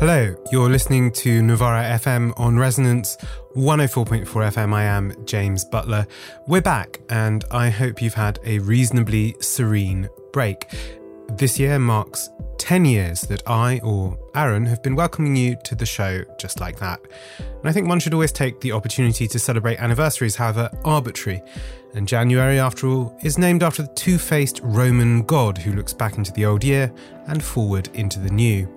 Hello, you're listening to Novara FM on Resonance 104.4 FM. I am James Butler. We're back, and I hope you've had a reasonably serene break. This year marks 10 years that I, or Aaron, have been welcoming you to the show just like that. And I think one should always take the opportunity to celebrate anniversaries, however arbitrary. And January, after all, is named after the two faced Roman god who looks back into the old year and forward into the new.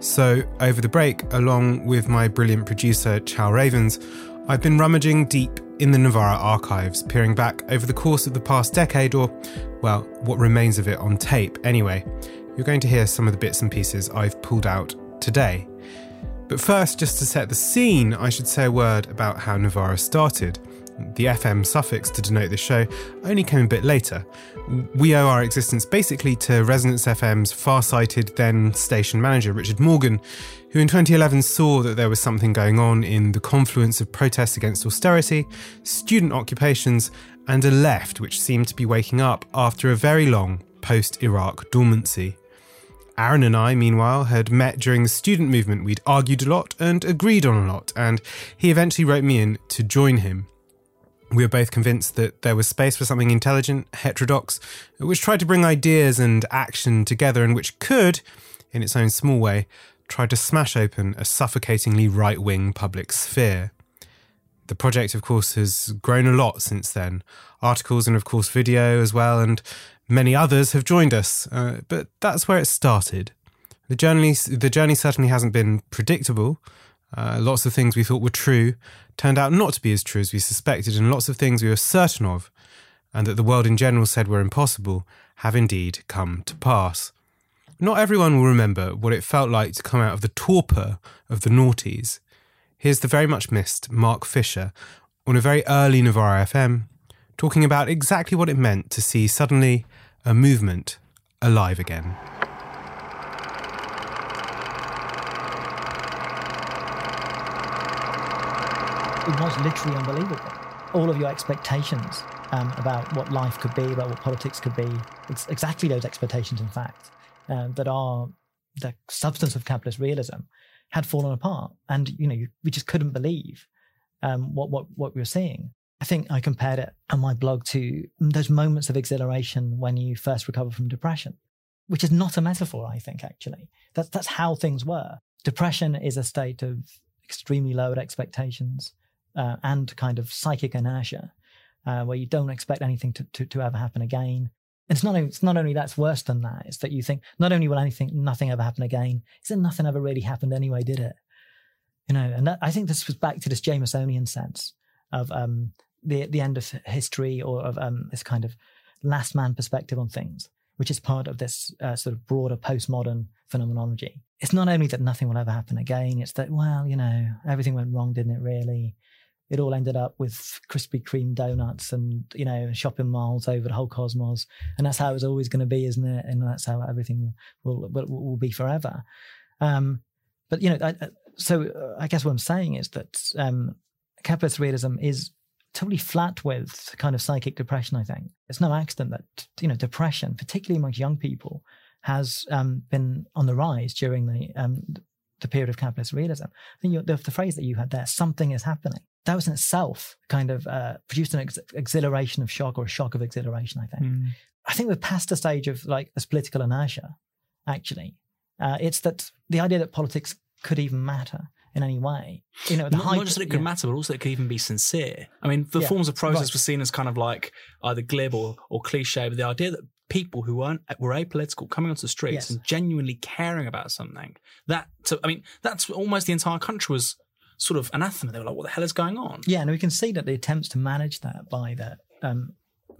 So, over the break, along with my brilliant producer, Chal Ravens, I've been rummaging deep in the Novara archives, peering back over the course of the past decade, or, well, what remains of it on tape anyway. You're going to hear some of the bits and pieces I've pulled out today. But first, just to set the scene, I should say a word about how Novara started. The FM suffix to denote this show only came a bit later. We owe our existence basically to Resonance FM's far sighted then station manager, Richard Morgan, who in 2011 saw that there was something going on in the confluence of protests against austerity, student occupations, and a left which seemed to be waking up after a very long post Iraq dormancy. Aaron and I, meanwhile, had met during the student movement. We'd argued a lot and agreed on a lot, and he eventually wrote me in to join him we were both convinced that there was space for something intelligent, heterodox, which tried to bring ideas and action together and which could, in its own small way, try to smash open a suffocatingly right wing public sphere. The project, of course, has grown a lot since then. Articles and, of course, video as well, and many others have joined us. Uh, but that's where it started. The journey, the journey certainly hasn't been predictable. Uh, lots of things we thought were true turned out not to be as true as we suspected, and lots of things we were certain of, and that the world in general said were impossible, have indeed come to pass. Not everyone will remember what it felt like to come out of the torpor of the noughties. Here's the very much missed Mark Fisher on a very early Novara FM, talking about exactly what it meant to see suddenly a movement alive again. It was literally unbelievable. All of your expectations um, about what life could be, about what politics could be, it's exactly those expectations, in fact, uh, that are the substance of capitalist realism, had fallen apart, and you know you, we just couldn't believe um, what what what we were seeing. I think I compared it on my blog to those moments of exhilaration when you first recover from depression, which is not a metaphor. I think actually that's that's how things were. Depression is a state of extremely lowered expectations, uh, and kind of psychic inertia, uh, where you don't expect anything to, to, to ever happen again. It's not it's not only that's worse than that. It's that you think not only will anything nothing ever happen again. It's that nothing ever really happened anyway, did it? You know, and that, I think this was back to this Jamesonian sense of um, the the end of history or of um, this kind of last man perspective on things, which is part of this uh, sort of broader postmodern phenomenology. It's not only that nothing will ever happen again; it's that well, you know, everything went wrong, didn't it? Really, it all ended up with Krispy Kreme donuts and you know shopping malls over the whole cosmos, and that's how it's always going to be, isn't it? And that's how everything will will, will be forever. Um, but you know, I, so uh, I guess what I'm saying is that um, capitalist realism is totally flat with kind of psychic depression. I think it's no accident that you know depression, particularly amongst young people, has um, been on the rise during the um, the period of capitalist realism. I think the, the, phrase that you had there, something is happening that was in itself kind of uh, produced an ex- exhilaration of shock or a shock of exhilaration, I think. Mm. I think we're past the stage of like this political inertia, actually. Uh, it's that the idea that politics could even matter in any way. You know, not, not, just that it could yeah. matter, but also it could even be sincere. I mean, the yeah, forms of protest right. were seen as kind of like either glib or, or cliche, but the idea that people who weren't were apolitical coming onto the streets yes. and genuinely caring about something that so, I mean that's almost the entire country was sort of anathema. They were like, "What the hell is going on?" Yeah, and we can see that the attempts to manage that by the um,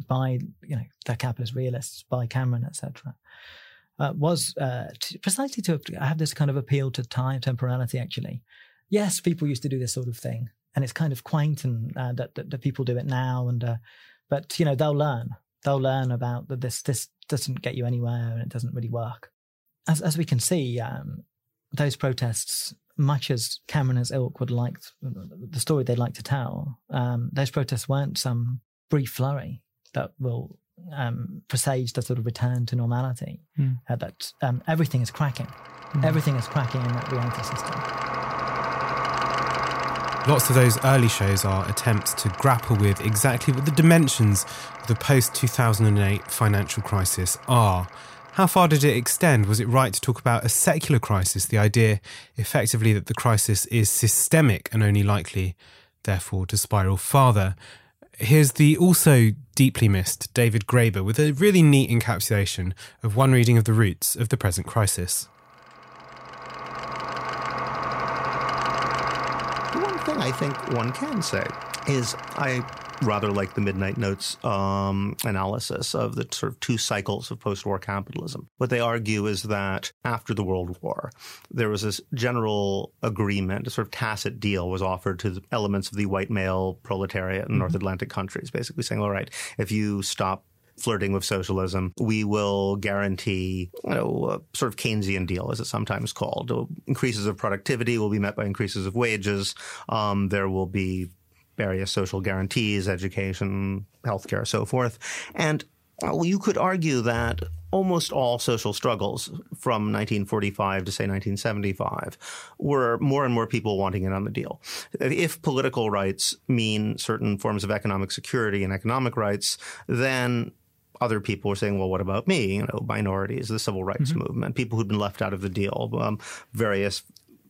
by you know the capitalist realists, by Cameron, etc., uh, was uh, precisely to have this kind of appeal to time temporality. Actually, yes, people used to do this sort of thing, and it's kind of quaint and uh, that, that, that people do it now. And uh, but you know they'll learn. They'll learn about that. This this doesn't get you anywhere, and it doesn't really work. As as we can see, um, those protests much as Cameron and his ilk would like the story they'd like to tell, um, those protests weren't some brief flurry that will um, presage the sort of return to normality. Mm. Uh, that um, everything is cracking. Mm. Everything is cracking in that reality system. Lots of those early shows are attempts to grapple with exactly what the dimensions of the post 2008 financial crisis are. How far did it extend? Was it right to talk about a secular crisis, the idea effectively that the crisis is systemic and only likely, therefore, to spiral farther? Here's the also deeply missed David Graeber with a really neat encapsulation of one reading of the roots of the present crisis. The one thing I think one can say is I rather like the Midnight Notes um, analysis of the sort of two cycles of post war capitalism. What they argue is that after the World War, there was this general agreement, a sort of tacit deal was offered to the elements of the white male proletariat in mm-hmm. North Atlantic countries, basically saying, all right, if you stop flirting with socialism, we will guarantee, you know, a sort of Keynesian deal, as it's sometimes called. Increases of productivity will be met by increases of wages. Um, there will be various social guarantees, education, healthcare, so forth. And well, you could argue that almost all social struggles from 1945 to say 1975 were more and more people wanting in on the deal. If political rights mean certain forms of economic security and economic rights, then other people were saying, well, what about me? You know, minorities, the civil rights mm-hmm. movement, people who'd been left out of the deal, um, various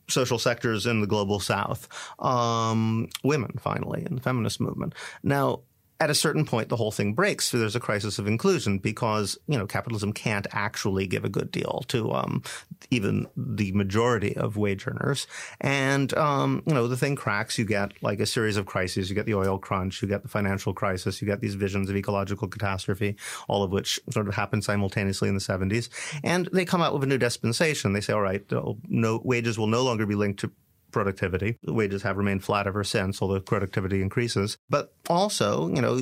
social sectors in the global south, um, women, finally, in the feminist movement. Now, at a certain point, the whole thing breaks. So there's a crisis of inclusion because you know capitalism can't actually give a good deal to um, even the majority of wage earners, and um, you know the thing cracks. You get like a series of crises. You get the oil crunch. You get the financial crisis. You get these visions of ecological catastrophe, all of which sort of happen simultaneously in the 70s, and they come out with a new dispensation. They say, all right, no wages will no longer be linked to productivity. Wages have remained flat ever since, although productivity increases. But also, you know,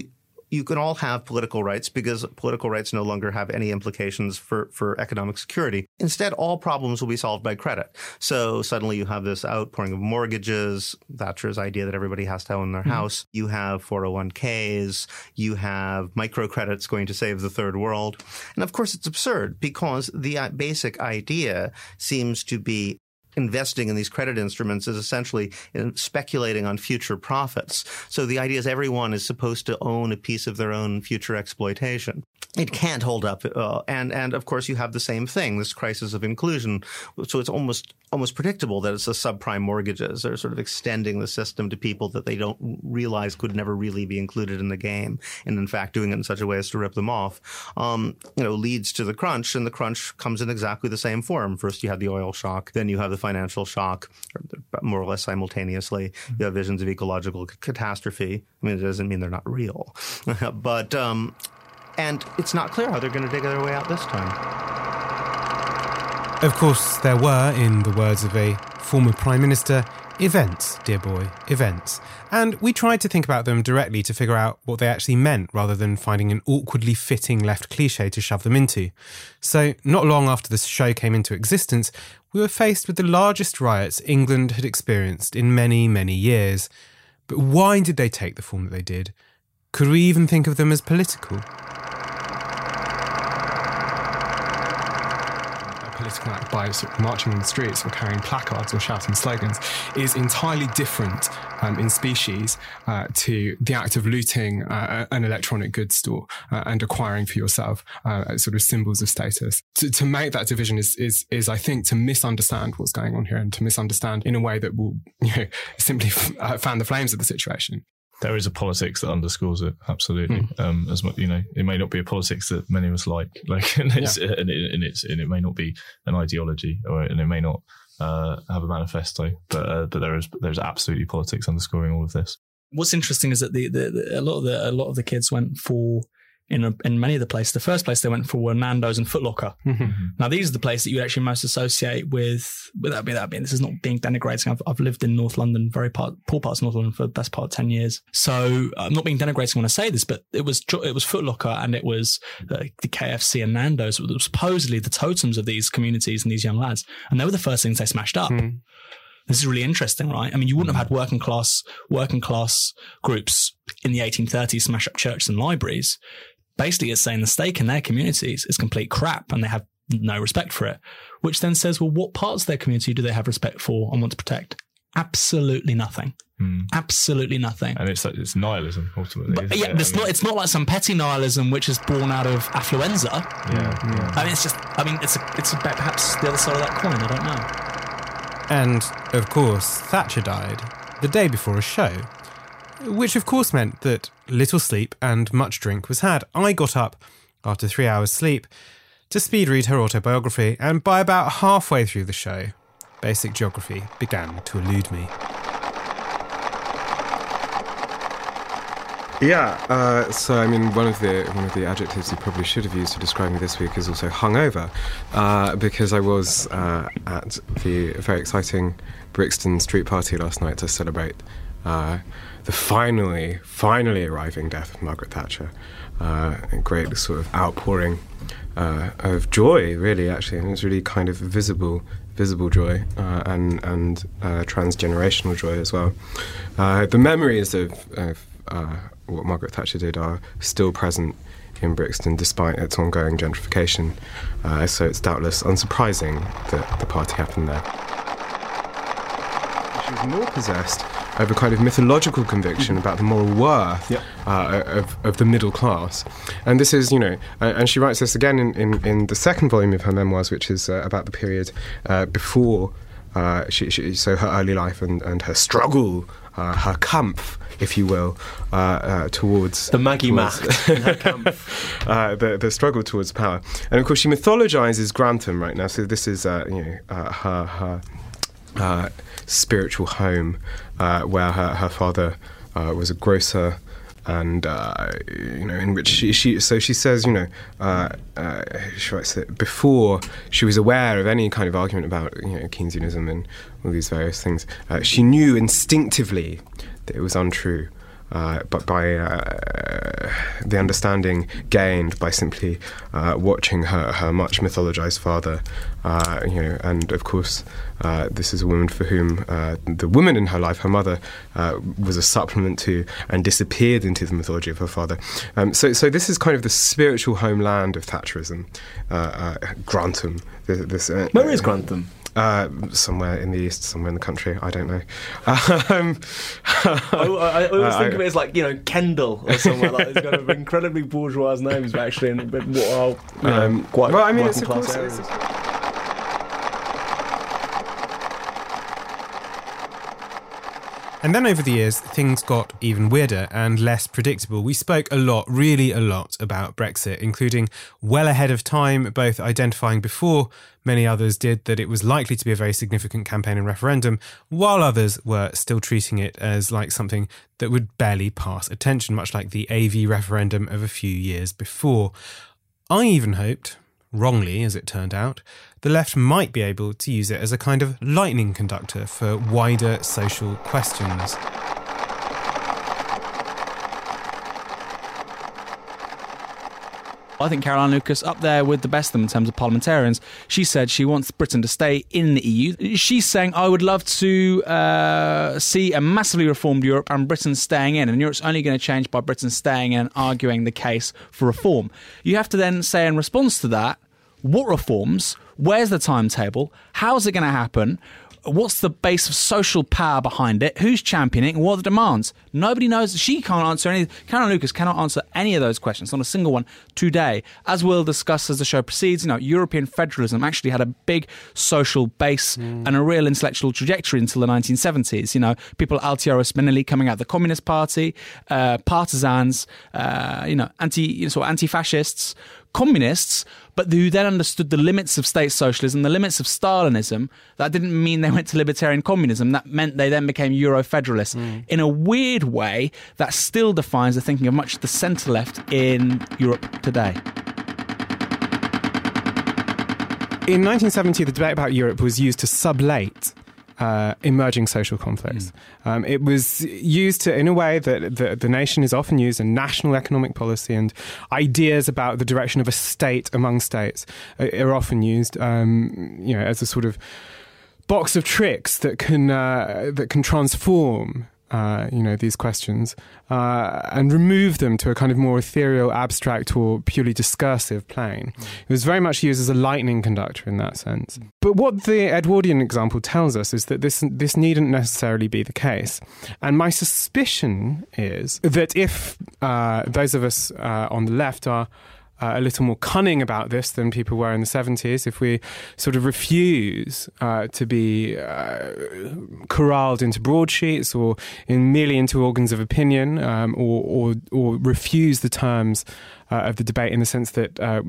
you can all have political rights because political rights no longer have any implications for, for economic security. Instead, all problems will be solved by credit. So suddenly you have this outpouring of mortgages, Thatcher's idea that everybody has to own their mm-hmm. house. You have 401ks. You have microcredits going to save the third world. And of course, it's absurd because the uh, basic idea seems to be investing in these credit instruments is essentially speculating on future profits. So the idea is everyone is supposed to own a piece of their own future exploitation. It can't hold up, uh, and and of course you have the same thing, this crisis of inclusion. So it's almost almost predictable that it's the subprime mortgages. They're sort of extending the system to people that they don't realize could never really be included in the game, and in fact doing it in such a way as to rip them off. Um, you know, leads to the crunch, and the crunch comes in exactly the same form. First you have the oil shock, then you have the financial shock, more or less simultaneously. You have visions of ecological catastrophe. I mean, it doesn't mean they're not real, but um, and it's not clear how they're going to dig their way out this time. Of course, there were, in the words of a former Prime Minister, events, dear boy, events. And we tried to think about them directly to figure out what they actually meant rather than finding an awkwardly fitting left cliche to shove them into. So, not long after the show came into existence, we were faced with the largest riots England had experienced in many, many years. But why did they take the form that they did? Could we even think of them as political? Political act by sort of marching in the streets or carrying placards or shouting slogans is entirely different um, in species uh, to the act of looting uh, an electronic goods store uh, and acquiring for yourself uh, sort of symbols of status. To, to make that division is, is, is, I think, to misunderstand what's going on here and to misunderstand in a way that will you know, simply f- uh, fan the flames of the situation there is a politics that underscores it absolutely mm. um, as much you know it may not be a politics that many of us like like and it's, yeah. and, it, and, it's and it may not be an ideology or and it may not uh, have a manifesto but uh, but there is there's absolutely politics underscoring all of this what's interesting is that the, the, the, a lot of the a lot of the kids went for in a, in many of the places. The first place they went for were Nando's and Footlocker. Mm-hmm. Now these are the places that you actually most associate with. Without being that being, this is not being denigrating. I've, I've lived in North London, very part, poor parts of North London for the best part of ten years. So I'm not being denigrating when I say this, but it was it was Footlocker and it was uh, the KFC and Nando's. Was supposedly the totems of these communities and these young lads, and they were the first things they smashed up. Mm. This is really interesting, right? I mean, you wouldn't have had working class working class groups in the 1830s smash up churches and libraries basically it's saying the stake in their communities is complete crap and they have no respect for it. Which then says, well, what parts of their community do they have respect for and want to protect? Absolutely nothing. Mm. Absolutely nothing. And it's like, it's nihilism ultimately. But, yeah, it? it's I mean, not. It's not like some petty nihilism which is born out of affluenza. Yeah, yeah. I mean, it's just. I mean, it's a, it's a, perhaps the other side of that coin. I don't know. And of course, Thatcher died the day before a show, which of course meant that little sleep and much drink was had. I got up after three hours' sleep to speed read her autobiography, and by about halfway through the show, basic geography began to elude me. Yeah, uh, so I mean, one of the one of the adjectives you probably should have used to describe me this week is also hungover, uh, because I was uh, at the very exciting Brixton Street Party last night to celebrate uh, the finally, finally arriving death of Margaret Thatcher. Uh, a great sort of outpouring uh, of joy, really, actually, and it was really kind of visible visible joy uh, and and uh, transgenerational joy as well. Uh, the memories of, of uh, what Margaret Thatcher did are still present in Brixton despite its ongoing gentrification. Uh, so it's doubtless unsurprising that the party happened there. She was more possessed of a kind of mythological conviction mm-hmm. about the moral worth yep. uh, of, of the middle class. And this is, you know, uh, and she writes this again in, in, in, the second volume of her memoirs, which is uh, about the period uh, before. Uh, she, she, so her early life and, and her struggle, uh, her Kampf, if you will, towards the Maggie towards, the, the struggle towards power. And of course, she mythologizes Grantham right now. So this is, you know, her her uh, spiritual home uh, where her, her father uh, was a grocer and uh, you know in which she, she, so she says you know uh, uh, she writes that before she was aware of any kind of argument about you know Keynesianism and all these various things uh, she knew instinctively that it was untrue uh, but by uh, the understanding gained by simply uh, watching her, her much mythologized father, uh, you know, and of course, uh, this is a woman for whom the woman in her life, her mother, was a supplement to and disappeared into the mythology of her father. Um, so, so this is kind of the spiritual homeland of Thatcherism, Grantham. This, Where is Grantham? Uh, somewhere in the east, somewhere in the country. I don't know. Um, I, I, always uh, think of it as like you know Kendal or somewhere like that. it's kind of incredibly bourgeois names, but actually in a bit more you know, um, quite well, I mean, it's, class course, And then over the years, things got even weirder and less predictable. We spoke a lot, really a lot, about Brexit, including well ahead of time, both identifying before many others did that it was likely to be a very significant campaign and referendum, while others were still treating it as like something that would barely pass attention, much like the AV referendum of a few years before. I even hoped, wrongly as it turned out, the left might be able to use it as a kind of lightning conductor for wider social questions. I think Caroline Lucas up there with the best of them in terms of parliamentarians. She said she wants Britain to stay in the EU. She's saying, I would love to uh, see a massively reformed Europe and Britain staying in. And Europe's only going to change by Britain staying in and arguing the case for reform. You have to then say in response to that, what reforms? Where's the timetable? How's it going to happen? What's the base of social power behind it? Who's championing? What are the demands? Nobody knows. She can't answer any. Caroline Lucas cannot answer any of those questions, not a single one today. As we'll discuss as the show proceeds, you know, European federalism actually had a big social base mm. and a real intellectual trajectory until the 1970s. You know, people Altiero Spinelli coming out of the Communist Party, uh, partisans, uh, you know, anti, you know, sort of anti-fascists communists, but who then understood the limits of state socialism, the limits of Stalinism. That didn't mean they went to libertarian communism. That meant they then became Euro federalists. Mm. In a weird way, that still defines the thinking of much of the centre left in Europe today. In 1970, the debate about Europe was used to sublate uh, emerging social conflicts. Mm. Um, it was used to, in a way that the, the, nation is often used in national economic policy and ideas about the direction of a state among states are, are often used, um, you know, as a sort of box of tricks that can uh, that can transform uh, you know, these questions uh, and remove them to a kind of more ethereal, abstract, or purely discursive plane. It was very much used as a lightning conductor in that sense. But what the Edwardian example tells us is that this this needn't necessarily be the case. And my suspicion is that if uh, those of us uh, on the left are uh, a little more cunning about this than people were in the 70s, if we sort of refuse uh, to be uh, corralled into broadsheets or in merely into organs of opinion um, or, or, or, refuse the terms uh, of the debate in the sense that uh,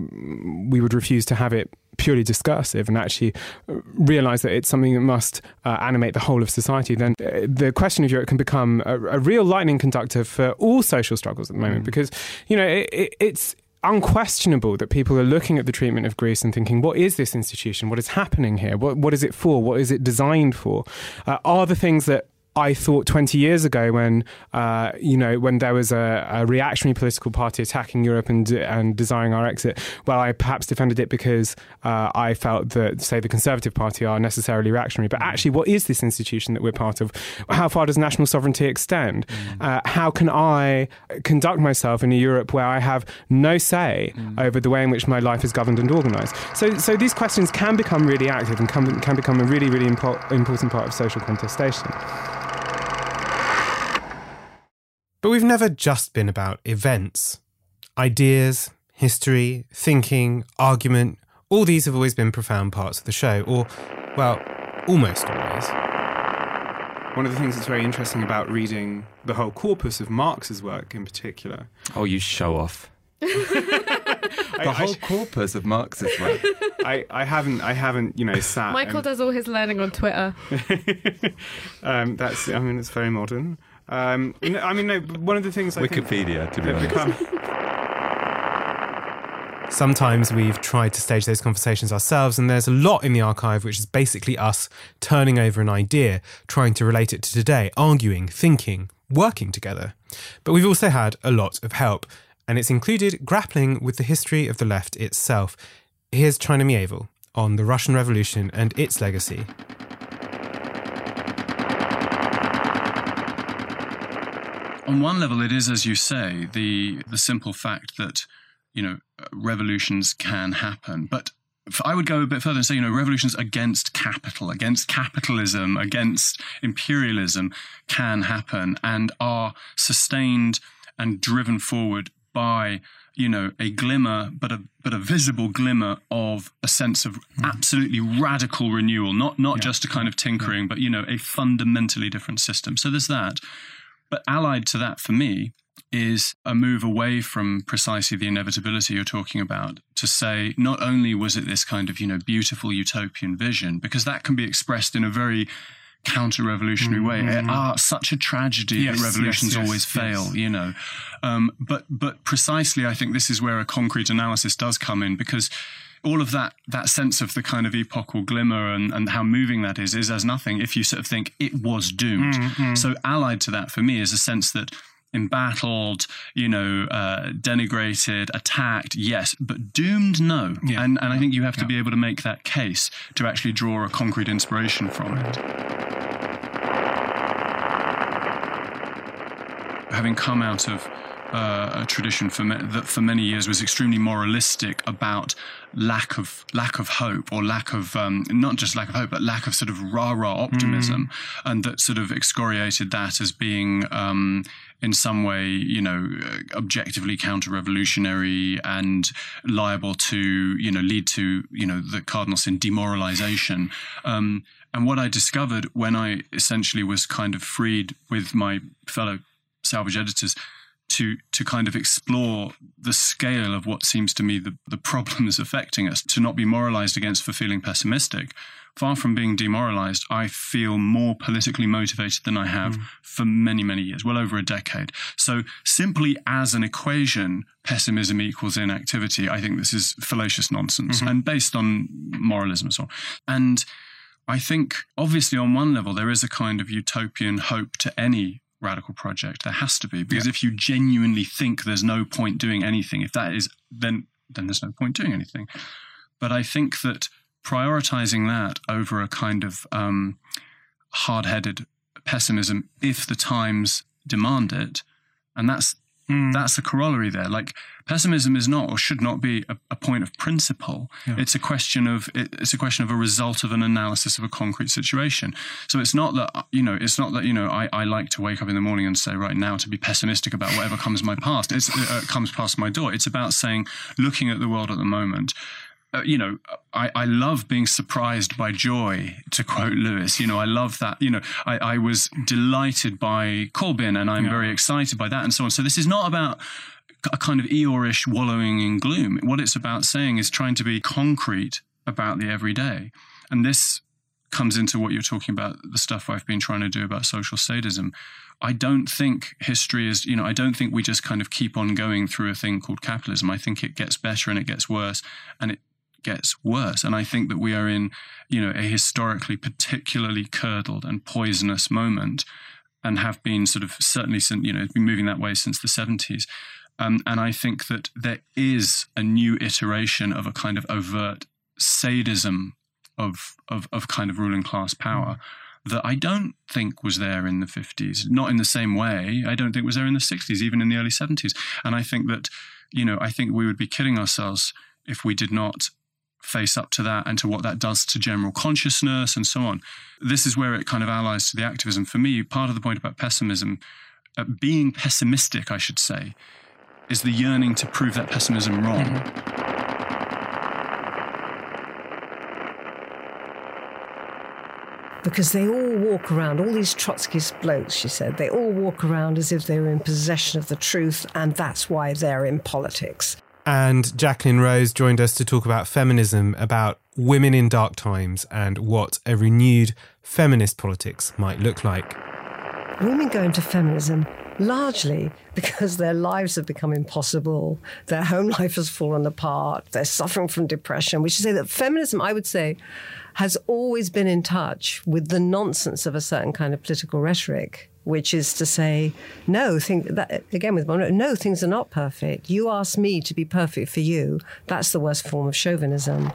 we would refuse to have it purely discursive and actually uh, realize that it's something that must uh, animate the whole of society, then the question of Europe can become a, a real lightning conductor for all social struggles at the moment. Mm. Because, you know, it, it, it's unquestionable that people are looking at the treatment of Greece and thinking, what is this institution? What is happening here? What, what is it for? What is it designed for? Uh, are the things that I thought 20 years ago when, uh, you know, when there was a, a, reactionary political party attacking Europe and, and desiring our exit, well, I perhaps defended it because uh, I felt that, say, the Conservative Party are necessarily reactionary. But actually, what is this institution that we're part of? How far does national sovereignty extend? Mm. Uh, how can I conduct myself in a Europe where I have no say mm. over the way in which my life is governed and organised? So, so these questions can become really active and can, can become a really, really impo- important part of social contestation. But we've never just been about events. Ideas, history, thinking, argument, all these have always been profound parts of the show, or, well, almost always. One of the things that's very interesting about reading the whole corpus of Marx's work in particular. Oh, you show off. the I, whole I, corpus of Marx's work. I, I haven't I haven't you know sat. Michael and, does all his learning on Twitter. um, that's I mean it's very modern. Um, I mean, no, one of the things I Wikipedia, to be honest. Become... Sometimes we've tried to stage those conversations ourselves, and there's a lot in the archive which is basically us turning over an idea, trying to relate it to today, arguing, thinking, working together. But we've also had a lot of help, and it's included grappling with the history of the left itself. Here's China Miéville on the Russian Revolution and its legacy. On one level, it is, as you say, the the simple fact that you know revolutions can happen, but I would go a bit further and say, you know, revolutions against capital, against capitalism, against imperialism can happen and are sustained and driven forward by, you know, a glimmer, but a but a visible glimmer of a sense of mm. absolutely radical renewal, not not yeah. just a kind of tinkering, yeah. but you know, a fundamentally different system. So there's that. But allied to that for me is a move away from precisely the inevitability you're talking about to say not only was it this kind of, you know, beautiful utopian vision, because that can be expressed in a very counter-revolutionary mm-hmm. way. Ah, such a tragedy yes, that revolutions yes, yes, always fail, you know. Um, but but precisely, I think this is where a concrete analysis does come in because all of that that sense of the kind of epochal glimmer and, and how moving that is is as nothing if you sort of think it was doomed. Mm-hmm. So allied to that for me is a sense that embattled, you know, uh, denigrated, attacked, yes, but doomed, no. Yeah. And and I think you have to yeah. be able to make that case to actually draw a concrete inspiration from it. Having come out of uh, a tradition for me- that for many years was extremely moralistic about lack of lack of hope or lack of um, not just lack of hope but lack of sort of rah rah optimism, mm. and that sort of excoriated that as being. Um, in some way, you know, objectively counter-revolutionary and liable to, you know, lead to, you know, the cardinal sin demoralization. Um, and what I discovered when I essentially was kind of freed with my fellow salvage editors to to kind of explore the scale of what seems to me the, the problems affecting us, to not be moralized against for feeling pessimistic. Far from being demoralized, I feel more politically motivated than I have mm. for many, many years, well over a decade. So simply as an equation, pessimism equals inactivity, I think this is fallacious nonsense mm-hmm. and based on moralism and so on. And I think obviously on one level there is a kind of utopian hope to any radical project. There has to be because yeah. if you genuinely think there's no point doing anything, if that is then then there's no point doing anything. But I think that prioritizing that over a kind of um, hard-headed pessimism if the times demand it. And that's Mm. That's a corollary there. Like pessimism is not or should not be a, a point of principle. Yeah. It's a question of it, it's a question of a result of an analysis of a concrete situation. So it's not that you know it's not that you know I, I like to wake up in the morning and say right now to be pessimistic about whatever comes my past. It's uh, comes past my door. It's about saying looking at the world at the moment uh, you know, I, I love being surprised by joy, to quote Lewis. You know, I love that. You know, I, I was delighted by Corbyn and I'm yeah. very excited by that and so on. So this is not about a kind of Eeyore-ish wallowing in gloom. What it's about saying is trying to be concrete about the everyday. And this comes into what you're talking about, the stuff I've been trying to do about social sadism. I don't think history is, you know, I don't think we just kind of keep on going through a thing called capitalism. I think it gets better and it gets worse. And it gets worse. And I think that we are in, you know, a historically particularly curdled and poisonous moment and have been sort of certainly since, you know, been moving that way since the 70s. Um, and I think that there is a new iteration of a kind of overt sadism of, of, of kind of ruling class power that I don't think was there in the 50s, not in the same way. I don't think was there in the 60s, even in the early 70s. And I think that, you know, I think we would be kidding ourselves if we did not face up to that and to what that does to general consciousness and so on. This is where it kind of allies to the activism. For me, part of the point about pessimism, uh, being pessimistic, I should say, is the yearning to prove that pessimism wrong. Mm-hmm. because they all walk around, all these Trotskyist blokes, she said, they all walk around as if they were in possession of the truth, and that's why they're in politics. And Jacqueline Rose joined us to talk about feminism, about women in dark times, and what a renewed feminist politics might look like. Women go into feminism largely because their lives have become impossible, their home life has fallen apart, they're suffering from depression, We should say that feminism, I would say, has always been in touch with the nonsense of a certain kind of political rhetoric which is to say, no, think that again with Monroe, no, things are not perfect. You ask me to be perfect for you. That's the worst form of chauvinism.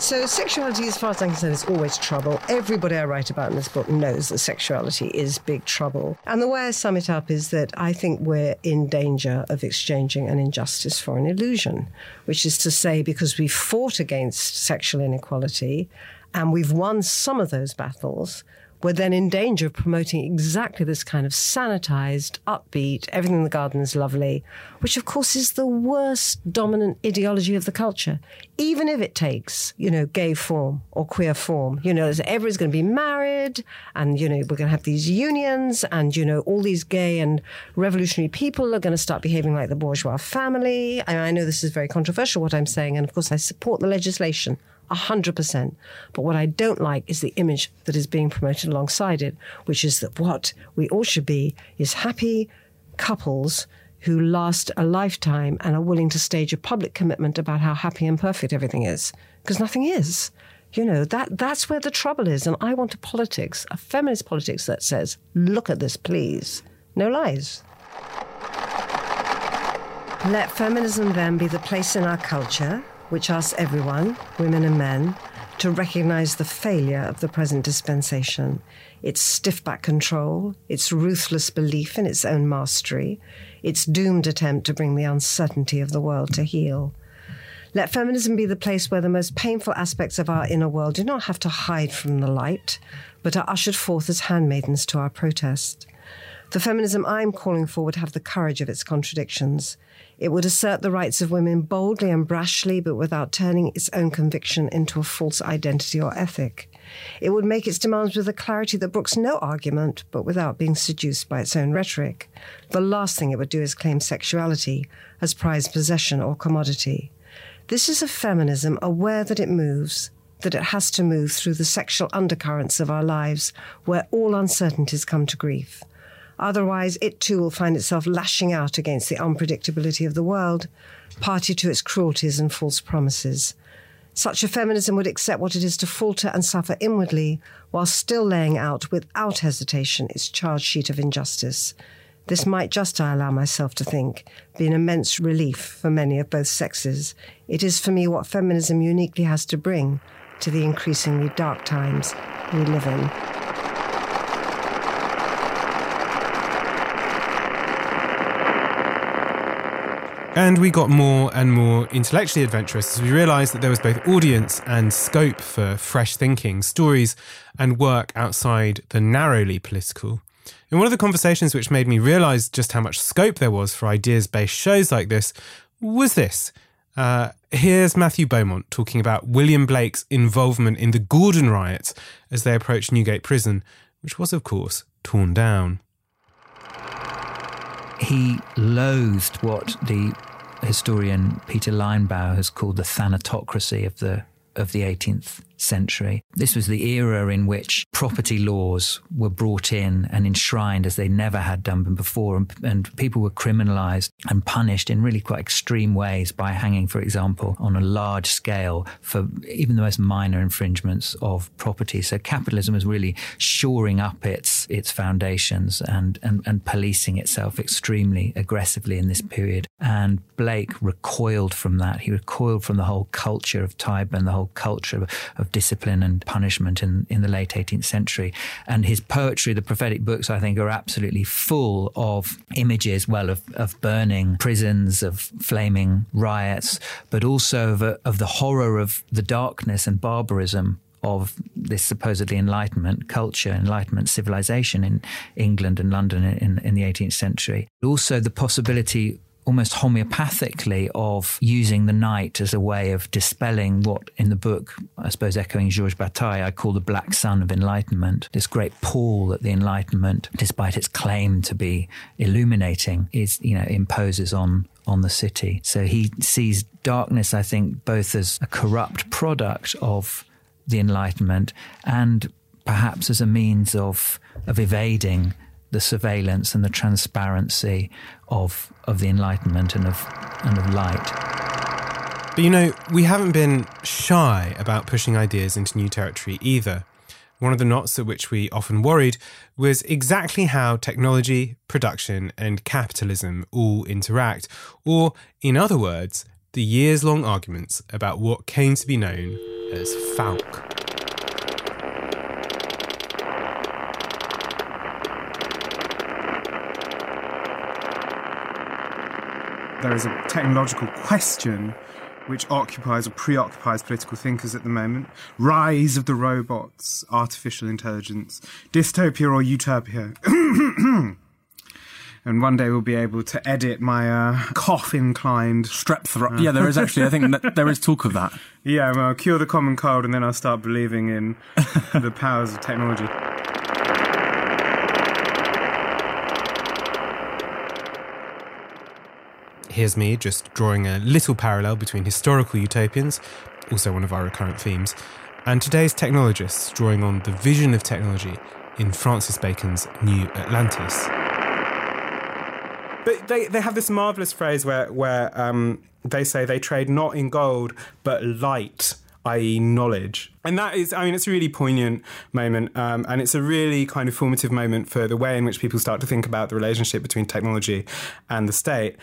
So, sexuality, as far as I'm concerned, is always trouble. Everybody I write about in this book knows that sexuality is big trouble. And the way I sum it up is that I think we're in danger of exchanging an injustice for an illusion, which is to say, because we fought against sexual inequality and we've won some of those battles, we're then in danger of promoting exactly this kind of sanitized, upbeat, everything in the garden is lovely, which of course is the worst dominant ideology of the culture. Even if it takes, you know, gay form or queer form, you know, everybody's going to be married and, you know, we're going to have these unions and, you know, all these gay and revolutionary people are going to start behaving like the bourgeois family. I, I know this is very controversial what I'm saying, and of course I support the legislation. 100%. But what I don't like is the image that is being promoted alongside it, which is that what we all should be is happy couples who last a lifetime and are willing to stage a public commitment about how happy and perfect everything is. Because nothing is. You know, that, that's where the trouble is. And I want a politics, a feminist politics that says, look at this, please. No lies. Let feminism then be the place in our culture which asks everyone, women and men, to recognize the failure of the present dispensation, its stiff back control, its ruthless belief in its own mastery, its doomed attempt to bring the uncertainty of the world to heel. Let feminism be the place where the most painful aspects of our inner world do not have to hide from the light, but are ushered forth as handmaidens to our protest. The feminism I'm calling for would have the courage of its contradictions. It would assert the rights of women boldly and brashly, but without turning its own conviction into a false identity or ethic. It would make its demands with a clarity that brooks no argument, but without being seduced by its own rhetoric. The last thing it would do is claim sexuality as prized possession or commodity. This is a feminism aware that it moves, that it has to move through the sexual undercurrents of our lives where all uncertainties come to grief. Otherwise, it too will find itself lashing out against the unpredictability of the world, party to its cruelties and false promises. Such a feminism would accept what it is to falter and suffer inwardly, while still laying out without hesitation its charge sheet of injustice. This might just, I allow myself to think, be an immense relief for many of both sexes. It is for me what feminism uniquely has to bring to the increasingly dark times we live in. And we got more and more intellectually adventurous as we realised that there was both audience and scope for fresh thinking, stories, and work outside the narrowly political. In one of the conversations which made me realise just how much scope there was for ideas based shows like this was this. Uh, here's Matthew Beaumont talking about William Blake's involvement in the Gordon riots as they approached Newgate Prison, which was, of course, torn down he loathed what the historian Peter Linebaugh has called the thanatocracy of the of the 18th century. This was the era in which property laws were brought in and enshrined as they never had done before, and, and, people were criminalized and punished in really quite extreme ways by hanging, for example, on a large scale for even the most minor infringements of property. So capitalism was really shoring up its its foundations and, and, and policing itself extremely aggressively in this period. And Blake recoiled from that. He recoiled from the whole culture of Tyburn, the whole culture of, of discipline and punishment in, in the late 18th century. And his poetry, the prophetic books, I think, are absolutely full of images, well, of, of burning prisons, of flaming riots, but also of, of the horror of the darkness and barbarism of this supposedly Enlightenment culture, Enlightenment civilization in England and London in, in the 18th century. Also, the possibility almost homeopathically of using the night as a way of dispelling what in the book, I suppose echoing Georges Bataille, I call the black sun of enlightenment, this great pall that the enlightenment, despite its claim to be illuminating, is, you know, imposes on on the city. So he sees darkness, I think, both as a corrupt product of the Enlightenment and perhaps as a means of of evading the surveillance and the transparency of of the Enlightenment and of and of light. But you know, we haven't been shy about pushing ideas into new territory either. One of the knots at which we often worried was exactly how technology, production, and capitalism all interact, or, in other words, the years long arguments about what came to be known as FALC. There is a technological question which occupies or preoccupies political thinkers at the moment. Rise of the robots, artificial intelligence, dystopia or utopia. and one day we'll be able to edit my uh, cough-inclined strep throat. Uh, yeah, there is actually. I think there is talk of that. Yeah, well, I'll cure the common cold, and then I'll start believing in the powers of technology. Here's me just drawing a little parallel between historical utopians, also one of our recurrent themes, and today's technologists drawing on the vision of technology in Francis Bacon's New Atlantis. But they, they have this marvelous phrase where, where um, they say they trade not in gold, but light i.e., knowledge. And that is, I mean, it's a really poignant moment, um, and it's a really kind of formative moment for the way in which people start to think about the relationship between technology and the state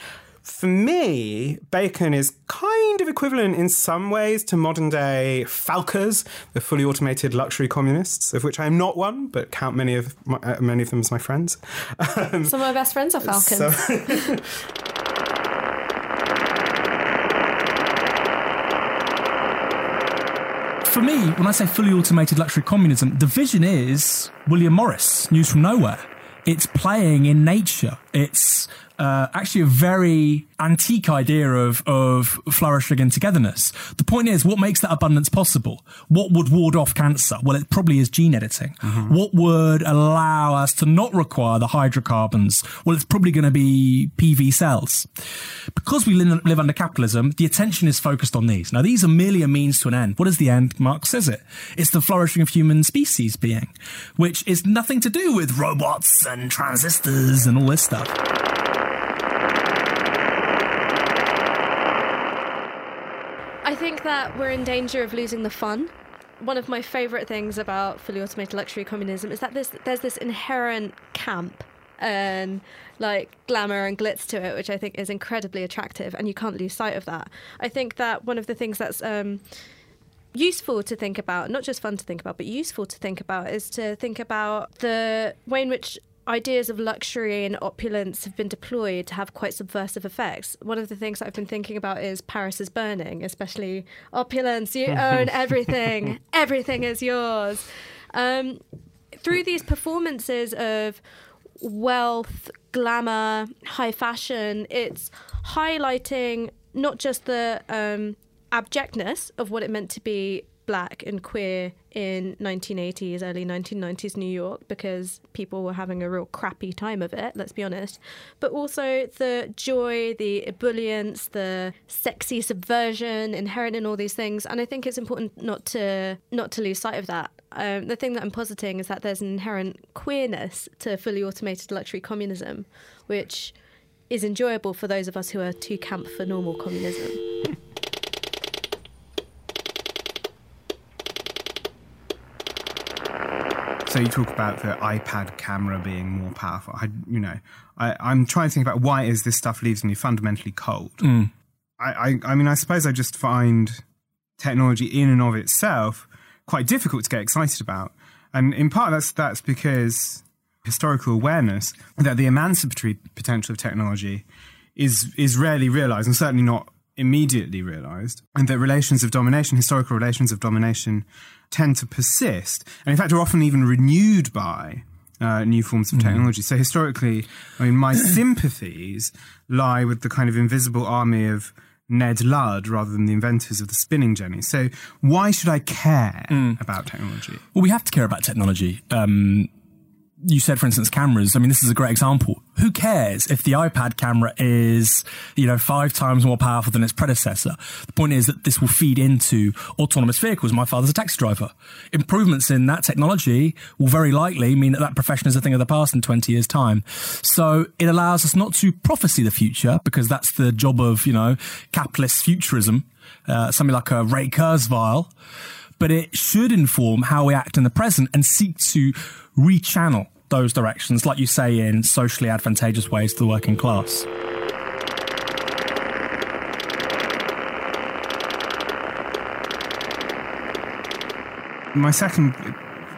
for me, Bacon is kind of equivalent in some ways to modern day FALCers, the fully automated luxury communists, of which I am not one, but count many of my, uh, many of them as my friends. Um, Some of my best friends are Falcons. So for me, when I say fully automated luxury communism, the vision is William Morris, News from Nowhere. It's playing in nature. It's uh, actually a very antique idea of, of flourishing and togetherness. The point is, what makes that abundance possible? What would ward off cancer? Well, it probably is gene editing. Mm-hmm. What would allow us to not require the hydrocarbons? Well, it's probably going to be PV cells. Because we live under capitalism, the attention is focused on these. Now, these are merely a means to an end. What is the end? Marx says it. It's the flourishing of human species being, which is nothing to do with robots and transistors and all this stuff. I think that we're in danger of losing the fun. One of my favourite things about fully automated luxury communism is that there's, there's this inherent camp and like glamour and glitz to it, which I think is incredibly attractive, and you can't lose sight of that. I think that one of the things that's um, useful to think about, not just fun to think about, but useful to think about, is to think about the way in which ideas of luxury and opulence have been deployed to have quite subversive effects. One of the things that I've been thinking about is Paris is burning, especially opulence. You own everything, everything is yours. Um, through these performances of wealth, glamour, high fashion, it's highlighting not just the um, abjectness of what it meant to be black and queer in 1980s, early 1990s New York because people were having a real crappy time of it, let's be honest. But also the joy, the ebullience, the sexy subversion inherent in all these things. And I think it's important not to not to lose sight of that. Um, the thing that I'm positing is that there's an inherent queerness to fully automated luxury communism, which is enjoyable for those of us who are too camp for normal communism. So you talk about the iPad camera being more powerful. I, you know, I, am trying to think about why is this stuff leaves me fundamentally cold. Mm. I, I, I mean, I suppose I just find technology in and of itself quite difficult to get excited about, and in part that's that's because historical awareness that the emancipatory potential of technology is is rarely realized, and certainly not immediately realized, and that relations of domination, historical relations of domination, tend to persist, and in fact are often even renewed by uh, new forms of mm. technology. Mm. So historically, I mean, my sympathies lie with the kind of invisible army of Ned Ludd rather than the inventors of the spinning jenny. So why should I care mm. about technology? Well, we have to care about technology. Um, you said, for instance, cameras. I mean, this is a great example. Who cares if the iPad camera is, you know, five times more powerful than its predecessor? The point is that this will feed into autonomous vehicles. My father's a taxi driver. Improvements in that technology will very likely mean that that profession is a thing of the past in 20 years time. So it allows us not to prophesy the future because that's the job of, you know, capitalist futurism, uh, something like a Ray Kurzweil but it should inform how we act in the present and seek to rechannel those directions, like you say, in socially advantageous ways to the working class. My second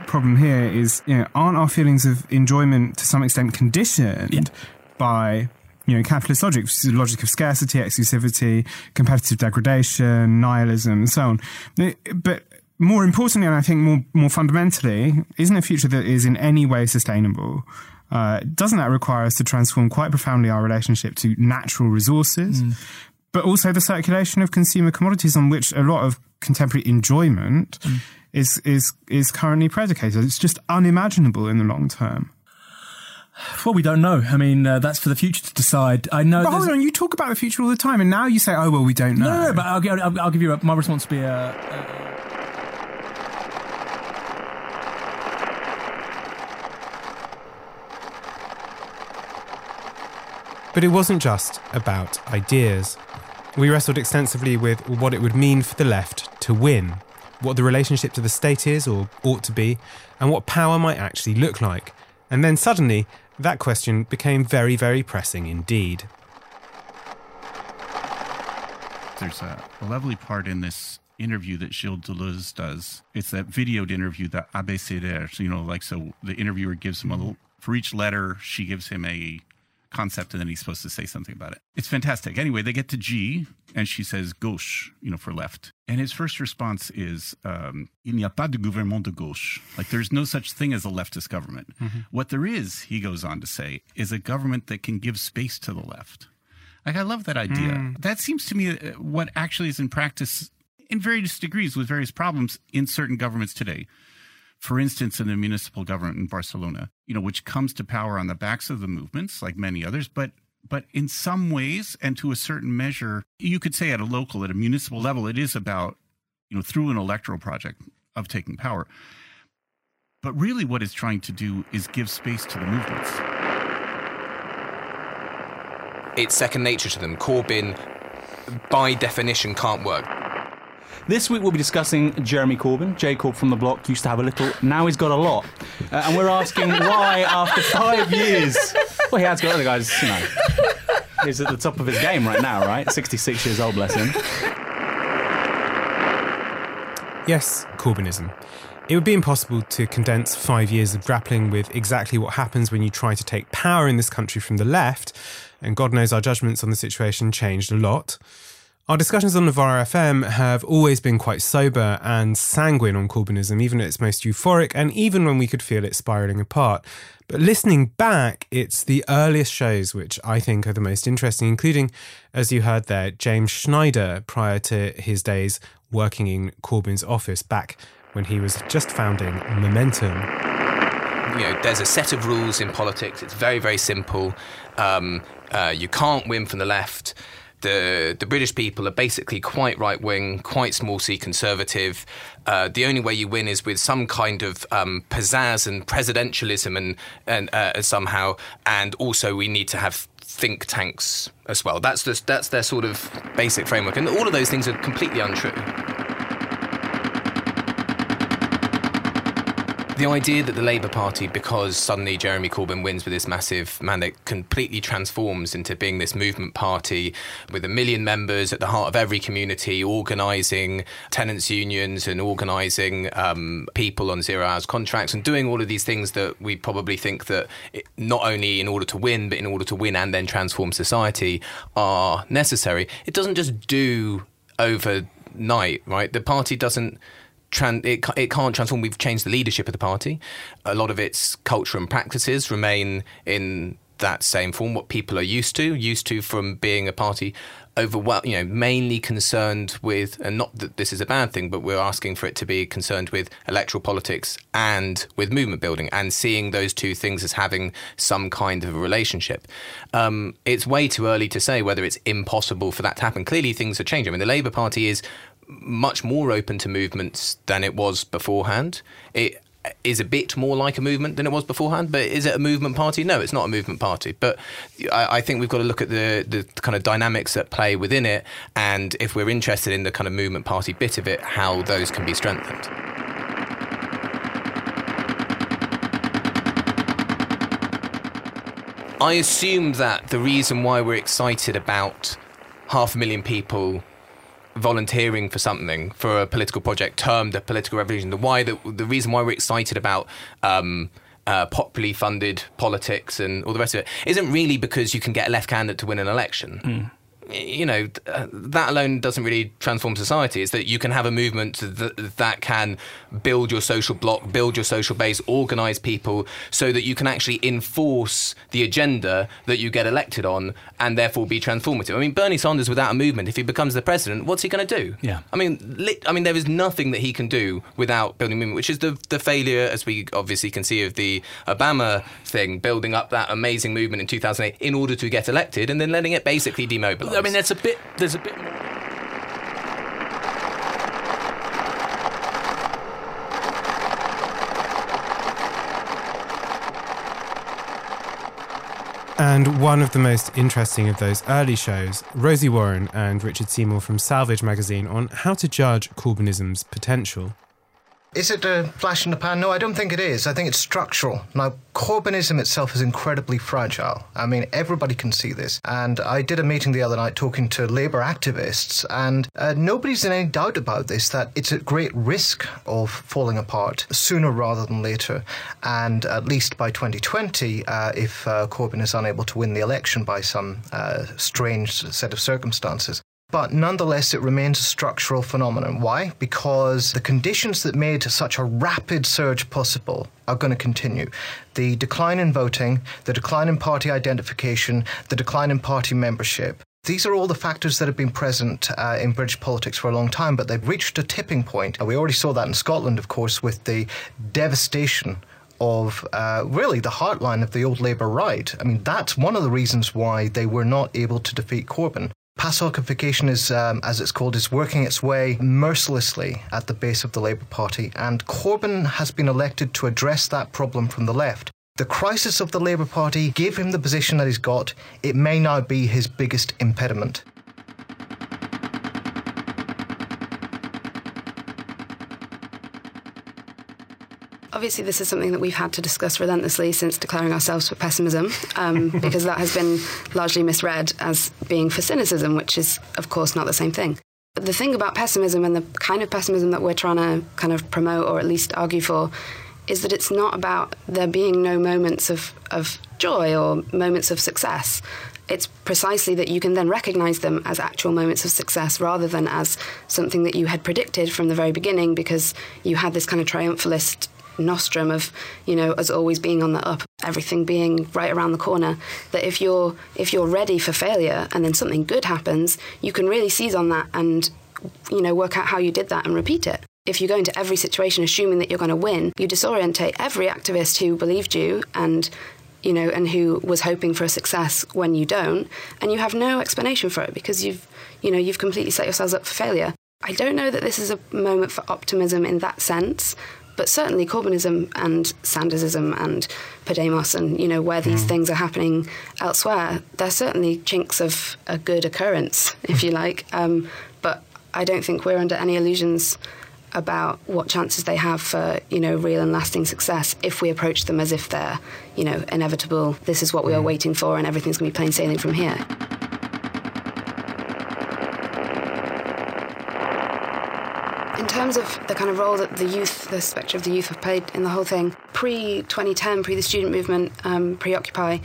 problem here is, you know, aren't our feelings of enjoyment to some extent conditioned yeah. by you know, capitalist logic, which is the logic of scarcity, exclusivity, competitive degradation, nihilism, and so on. But more importantly, and I think more more fundamentally, isn't a future that is in any way sustainable. Uh, doesn't that require us to transform quite profoundly our relationship to natural resources, mm. but also the circulation of consumer commodities on which a lot of contemporary enjoyment mm. is is is currently predicated? It's just unimaginable in the long term. Well, we don't know. I mean, uh, that's for the future to decide. I know. But hold on, you talk about the future all the time, and now you say, "Oh, well, we don't know." No, no but I'll, I'll, I'll give you a, my response to be a, a But it wasn't just about ideas. We wrestled extensively with what it would mean for the left to win, what the relationship to the state is or ought to be, and what power might actually look like. And then suddenly, that question became very, very pressing indeed. There's a, lovely part in this interview that Gilles Deleuze does. It's that videoed interview, the abécédaire. So, you know, like, so the interviewer gives him a little, for each letter, she gives him a concept and then he's supposed to say something about it. It's fantastic. Anyway, they get to G and she says gauche, you know, for left. And his first response is, um, il n'y a pas de gouvernement de gauche. Like there's no such thing as a leftist government. Mm-hmm. What there is, he goes on to say, is a government that can give space to the left. Like I love that idea. Mm. That seems to me uh, what actually is in practice in various degrees with various problems in certain governments today for instance, in the municipal government in Barcelona, you know, which comes to power on the backs of the movements, like many others, but but in some ways and to a certain measure, you could say at a local, at a municipal level, it is about, you know, through an electoral project of taking power. But really, what it's trying to do is give space to the movements. It's second nature to them. Corbyn, by definition, can't work. This week we'll be discussing Jeremy Corbyn. Jacob from the block used to have a little, now he's got a lot. Uh, and we're asking why, after five years. Well, he has got other guys, you know. He's at the top of his game right now, right? 66 years old, bless him. Yes, Corbynism. It would be impossible to condense five years of grappling with exactly what happens when you try to take power in this country from the left, and God knows our judgments on the situation changed a lot. Our discussions on Novara FM have always been quite sober and sanguine on Corbynism, even at its most euphoric, and even when we could feel it spiralling apart. But listening back, it's the earliest shows which I think are the most interesting, including, as you heard there, James Schneider prior to his days working in Corbyn's office back when he was just founding Momentum. You know, there's a set of rules in politics. It's very, very simple. Um, uh, you can't win from the left the the British people are basically quite right wing, quite small c conservative. Uh, the only way you win is with some kind of um, pizzazz and presidentialism, and and uh, somehow, and also we need to have think tanks as well. That's just that's their sort of basic framework, and all of those things are completely untrue. The idea that the Labour Party, because suddenly Jeremy Corbyn wins with this massive mandate, completely transforms into being this movement party with a million members at the heart of every community, organising tenants' unions and organising um, people on zero hours contracts and doing all of these things that we probably think that it, not only in order to win, but in order to win and then transform society are necessary. It doesn't just do overnight, right? The party doesn't Tran- it, it can't transform. We've changed the leadership of the party. A lot of its culture and practices remain in that same form, what people are used to, used to from being a party over, you know, mainly concerned with, and not that this is a bad thing, but we're asking for it to be concerned with electoral politics and with movement building and seeing those two things as having some kind of a relationship. Um, it's way too early to say whether it's impossible for that to happen. Clearly, things are changing. I mean, the Labour Party is much more open to movements than it was beforehand. It is a bit more like a movement than it was beforehand, but is it a movement party? No, it's not a movement party. But I, I, think we've got to look at the, the kind of dynamics that play within it, and if we're interested in the kind of movement party bit of it, how those can be strengthened. I assume that the reason why we're excited about half a million people volunteering for something for a political project termed the political revolution. The why the, the reason why we're excited about um, uh, popularly funded politics and all the rest of it isn't really because you can get a left candidate to win an election. Mm you know, uh, that alone doesn't really transform society. It's that you can have a movement that, that can build your social bloc, build your social base, organize people so that you can actually enforce the agenda that you get elected on and therefore be transformative. I mean, Bernie Sanders without a movement, if he becomes the president, what's he going to do? Yeah. I mean, I mean, there is nothing that he can do without building a movement, which is the, the failure, as we obviously can see, of the Obama thing, building up that amazing movement in 2008 in order to get elected and then letting it basically demobilize. I mean, there's a bit. There's a bit. And one of the most interesting of those early shows, Rosie Warren and Richard Seymour from Salvage magazine on how to judge Corbynism's potential. Is it a flash in the pan? No, I don't think it is. I think it's structural. Now, Corbynism itself is incredibly fragile. I mean, everybody can see this. And I did a meeting the other night talking to Labour activists, and uh, nobody's in any doubt about this that it's at great risk of falling apart sooner rather than later. And at least by 2020, uh, if uh, Corbyn is unable to win the election by some uh, strange set of circumstances. But nonetheless, it remains a structural phenomenon. Why? Because the conditions that made such a rapid surge possible are going to continue. The decline in voting, the decline in party identification, the decline in party membership. These are all the factors that have been present uh, in British politics for a long time, but they've reached a tipping point. And we already saw that in Scotland, of course, with the devastation of uh, really the heartline of the old Labour right. I mean, that's one of the reasons why they were not able to defeat Corbyn. PASOKification is, um, as it's called, is working its way mercilessly at the base of the Labour Party, and Corbyn has been elected to address that problem from the left. The crisis of the Labour Party gave him the position that he's got. It may now be his biggest impediment. Obviously, this is something that we've had to discuss relentlessly since declaring ourselves for pessimism, um, because that has been largely misread as being for cynicism, which is, of course, not the same thing. But The thing about pessimism and the kind of pessimism that we're trying to kind of promote or at least argue for is that it's not about there being no moments of, of joy or moments of success. It's precisely that you can then recognize them as actual moments of success rather than as something that you had predicted from the very beginning because you had this kind of triumphalist nostrum of you know as always being on the up everything being right around the corner that if you're if you're ready for failure and then something good happens you can really seize on that and you know work out how you did that and repeat it. If you go into every situation assuming that you're going to win you disorientate every activist who believed you and you know and who was hoping for a success when you don't and you have no explanation for it because you've you know you've completely set yourselves up for failure. I don't know that this is a moment for optimism in that sense, but certainly Corbynism and Sandersism and Podemos and you know where these mm. things are happening elsewhere, they're certainly chinks of a good occurrence, if you like. Um, but I don't think we're under any illusions about what chances they have for you know real and lasting success if we approach them as if they're you know inevitable. This is what we are mm. waiting for, and everything's going to be plain sailing from here. Terms of the kind of role that the youth, the spectre of the youth, have played in the whole thing, pre 2010, pre the student movement, um, pre Occupy,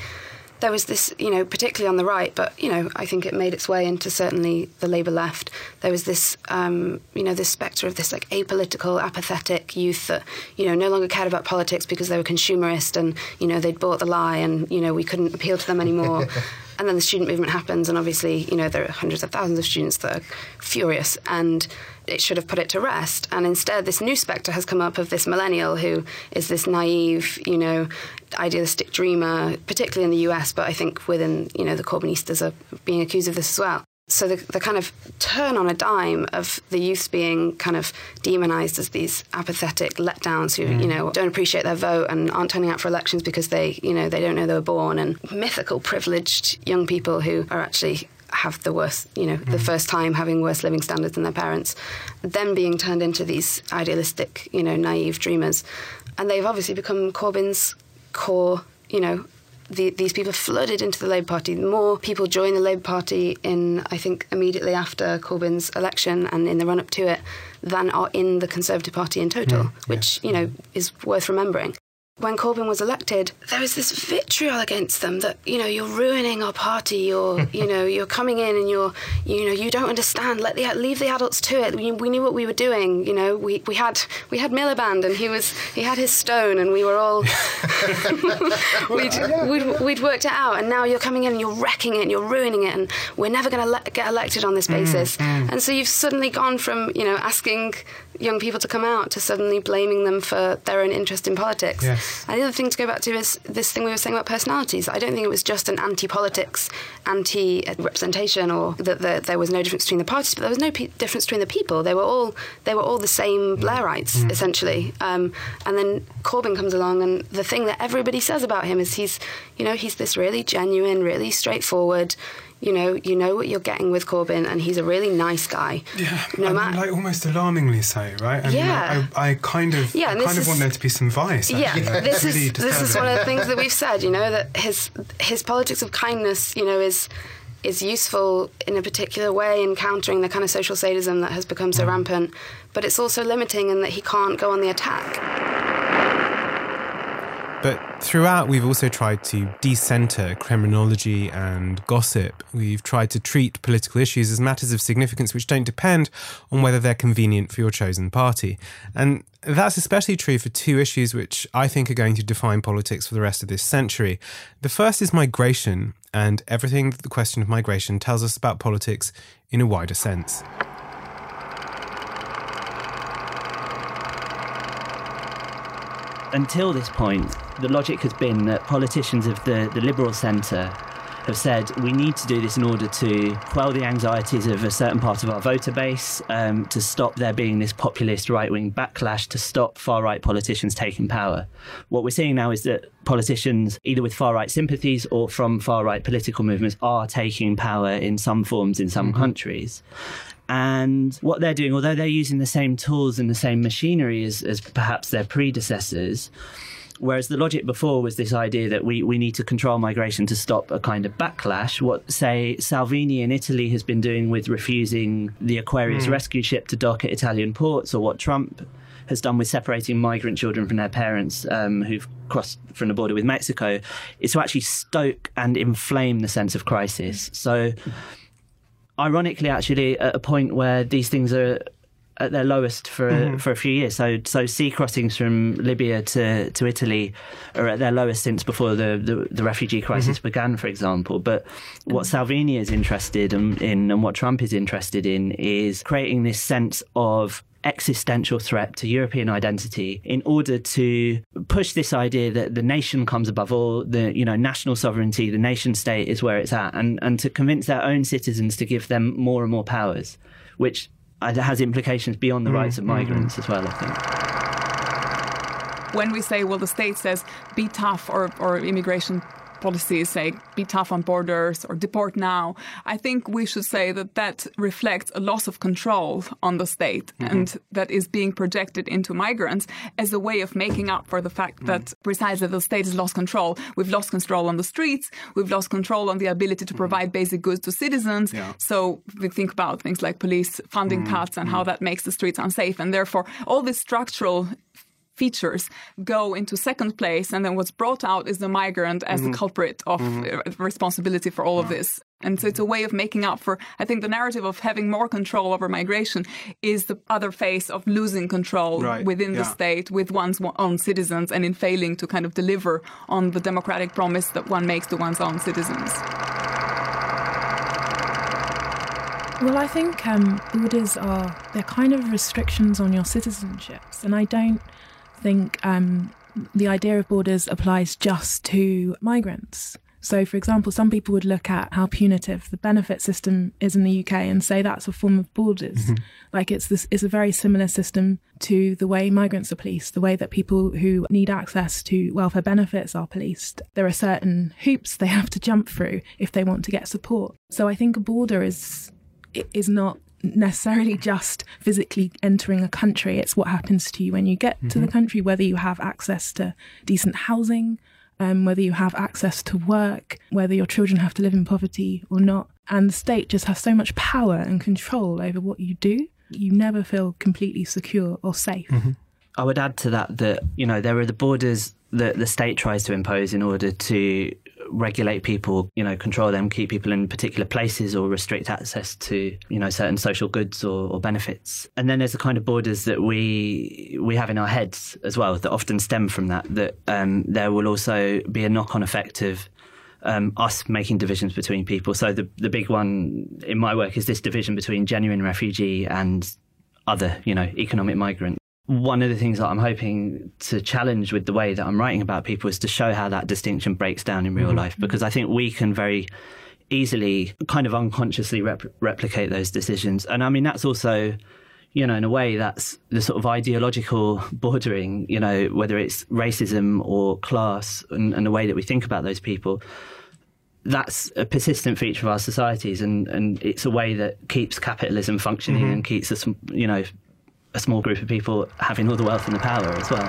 there was this, you know, particularly on the right, but you know, I think it made its way into certainly the Labour left. There was this, um, you know, this spectre of this like apolitical, apathetic youth that, you know, no longer cared about politics because they were consumerist and you know they'd bought the lie and you know we couldn't appeal to them anymore. and then the student movement happens, and obviously, you know, there are hundreds of thousands of students that are furious and it should have put it to rest. And instead, this new spectre has come up of this millennial who is this naive, you know, idealistic dreamer, particularly in the US, but I think within, you know, the Corbynistas are being accused of this as well. So the, the kind of turn on a dime of the youth being kind of demonized as these apathetic letdowns who, mm. you know, don't appreciate their vote and aren't turning out for elections because they, you know, they don't know they were born and mythical privileged young people who are actually have the worst, you know, mm. the first time having worse living standards than their parents, them being turned into these idealistic, you know, naive dreamers. And they've obviously become Corbyn's core, you know, the, these people flooded into the Labour Party. More people joined the Labour Party in, I think, immediately after Corbyn's election and in the run up to it than are in the Conservative Party in total, mm, which, you know, is worth remembering when Corbyn was elected, there was this vitriol against them that you know you're ruining our party. You're you know you're coming in and you're you know you don't understand. Let the leave the adults to it. We, we knew what we were doing. You know we, we had we had Miliband and he was he had his stone and we were all we'd, we'd, we'd worked it out. And now you're coming in and you're wrecking it and you're ruining it and we're never going to le- get elected on this mm, basis. Mm, mm. And so you've suddenly gone from you know asking young people to come out to suddenly blaming them for their own interest in politics. Yes. And the other thing to go back to is this thing we were saying about personalities. I don't think it was just an anti-politics, anti-representation, or that there was no difference between the parties, but there was no pe- difference between the people. They were all they were all the same Blairites mm. essentially. Um, and then Corbyn comes along, and the thing that everybody says about him is he's you know he's this really genuine, really straightforward you know, you know what you're getting with Corbyn, and he's a really nice guy. Yeah, no matter, like almost alarmingly so, right? I yeah, mean, I, I, kind of, yeah, I kind of want there to be some vice. Actually. Yeah, like, this is this is one of the things that we've said. You know, that his his politics of kindness, you know, is is useful in a particular way in countering the kind of social sadism that has become so mm. rampant, but it's also limiting in that he can't go on the attack. But throughout, we've also tried to decenter Kremlinology and gossip. We've tried to treat political issues as matters of significance which don't depend on whether they're convenient for your chosen party. And that's especially true for two issues which I think are going to define politics for the rest of this century. The first is migration, and everything that the question of migration tells us about politics in a wider sense. Until this point, the logic has been that politicians of the, the liberal centre have said we need to do this in order to quell the anxieties of a certain part of our voter base, um, to stop there being this populist right wing backlash, to stop far right politicians taking power. What we're seeing now is that politicians, either with far right sympathies or from far right political movements, are taking power in some forms in some mm-hmm. countries. And what they're doing, although they're using the same tools and the same machinery as, as perhaps their predecessors, Whereas the logic before was this idea that we, we need to control migration to stop a kind of backlash. What, say, Salvini in Italy has been doing with refusing the Aquarius mm. rescue ship to dock at Italian ports, or what Trump has done with separating migrant children from their parents um, who've crossed from the border with Mexico, is to actually stoke and inflame the sense of crisis. So, ironically, actually, at a point where these things are at their lowest for mm-hmm. for a few years. So so sea crossings from Libya to, to Italy are at their lowest since before the, the, the refugee crisis mm-hmm. began, for example. But what Salvini is interested in, in and what Trump is interested in is creating this sense of existential threat to European identity in order to push this idea that the nation comes above all, the you know national sovereignty, the nation state is where it's at, and and to convince their own citizens to give them more and more powers, which has implications beyond the mm, rights of migrants mm. as well, I think. When we say, well, the state says be tough or, or immigration policies say be tough on borders or deport now, I think we should say that that reflects a loss of control on the state mm-hmm. and that is being projected into migrants as a way of making up for the fact mm-hmm. that precisely the state has lost control. We've lost control on the streets, we've lost control on the ability to mm-hmm. provide mm-hmm. basic goods to citizens. Yeah. So we think about things like police funding mm-hmm. cuts and how mm-hmm. that makes the streets unsafe. And therefore, all this structural features go into second place and then what's brought out is the migrant as mm-hmm. the culprit of mm-hmm. responsibility for all of this and so it's a way of making up for i think the narrative of having more control over migration is the other face of losing control right. within yeah. the state with one's own citizens and in failing to kind of deliver on the democratic promise that one makes to one's own citizens well, I think um, borders are they're kind of restrictions on your citizenships, and I don't think um, the idea of borders applies just to migrants. So, for example, some people would look at how punitive the benefit system is in the UK and say that's a form of borders. Mm-hmm. Like it's this is a very similar system to the way migrants are policed, the way that people who need access to welfare benefits are policed. There are certain hoops they have to jump through if they want to get support. So I think a border is is not necessarily just physically entering a country. It's what happens to you when you get mm-hmm. to the mm-hmm. country, whether you have access to decent housing, um, whether you have access to work, whether your children have to live in poverty or not. And the state just has so much power and control over what you do. You never feel completely secure or safe. Mm-hmm. I would add to that that, you know, there are the borders that the state tries to impose in order to regulate people, you know, control them, keep people in particular places or restrict access to, you know, certain social goods or, or, benefits. And then there's the kind of borders that we we have in our heads as well that often stem from that, that um, there will also be a knock-on effect of um, us making divisions between people. So the the big one in my work is this division between genuine refugee and other, you know, economic migrant one of the things that I'm hoping to challenge with the way that I'm writing about people is to show how that distinction breaks down in real mm-hmm. life, because I think we can very easily kind of unconsciously rep- replicate those decisions. And I mean, that's also, you know, in a way, that's the sort of ideological bordering, you know, whether it's racism or class and, and the way that we think about those people. That's a persistent feature of our societies, and, and it's a way that keeps capitalism functioning mm-hmm. and keeps us, you know, a small group of people having all the wealth and the power as well.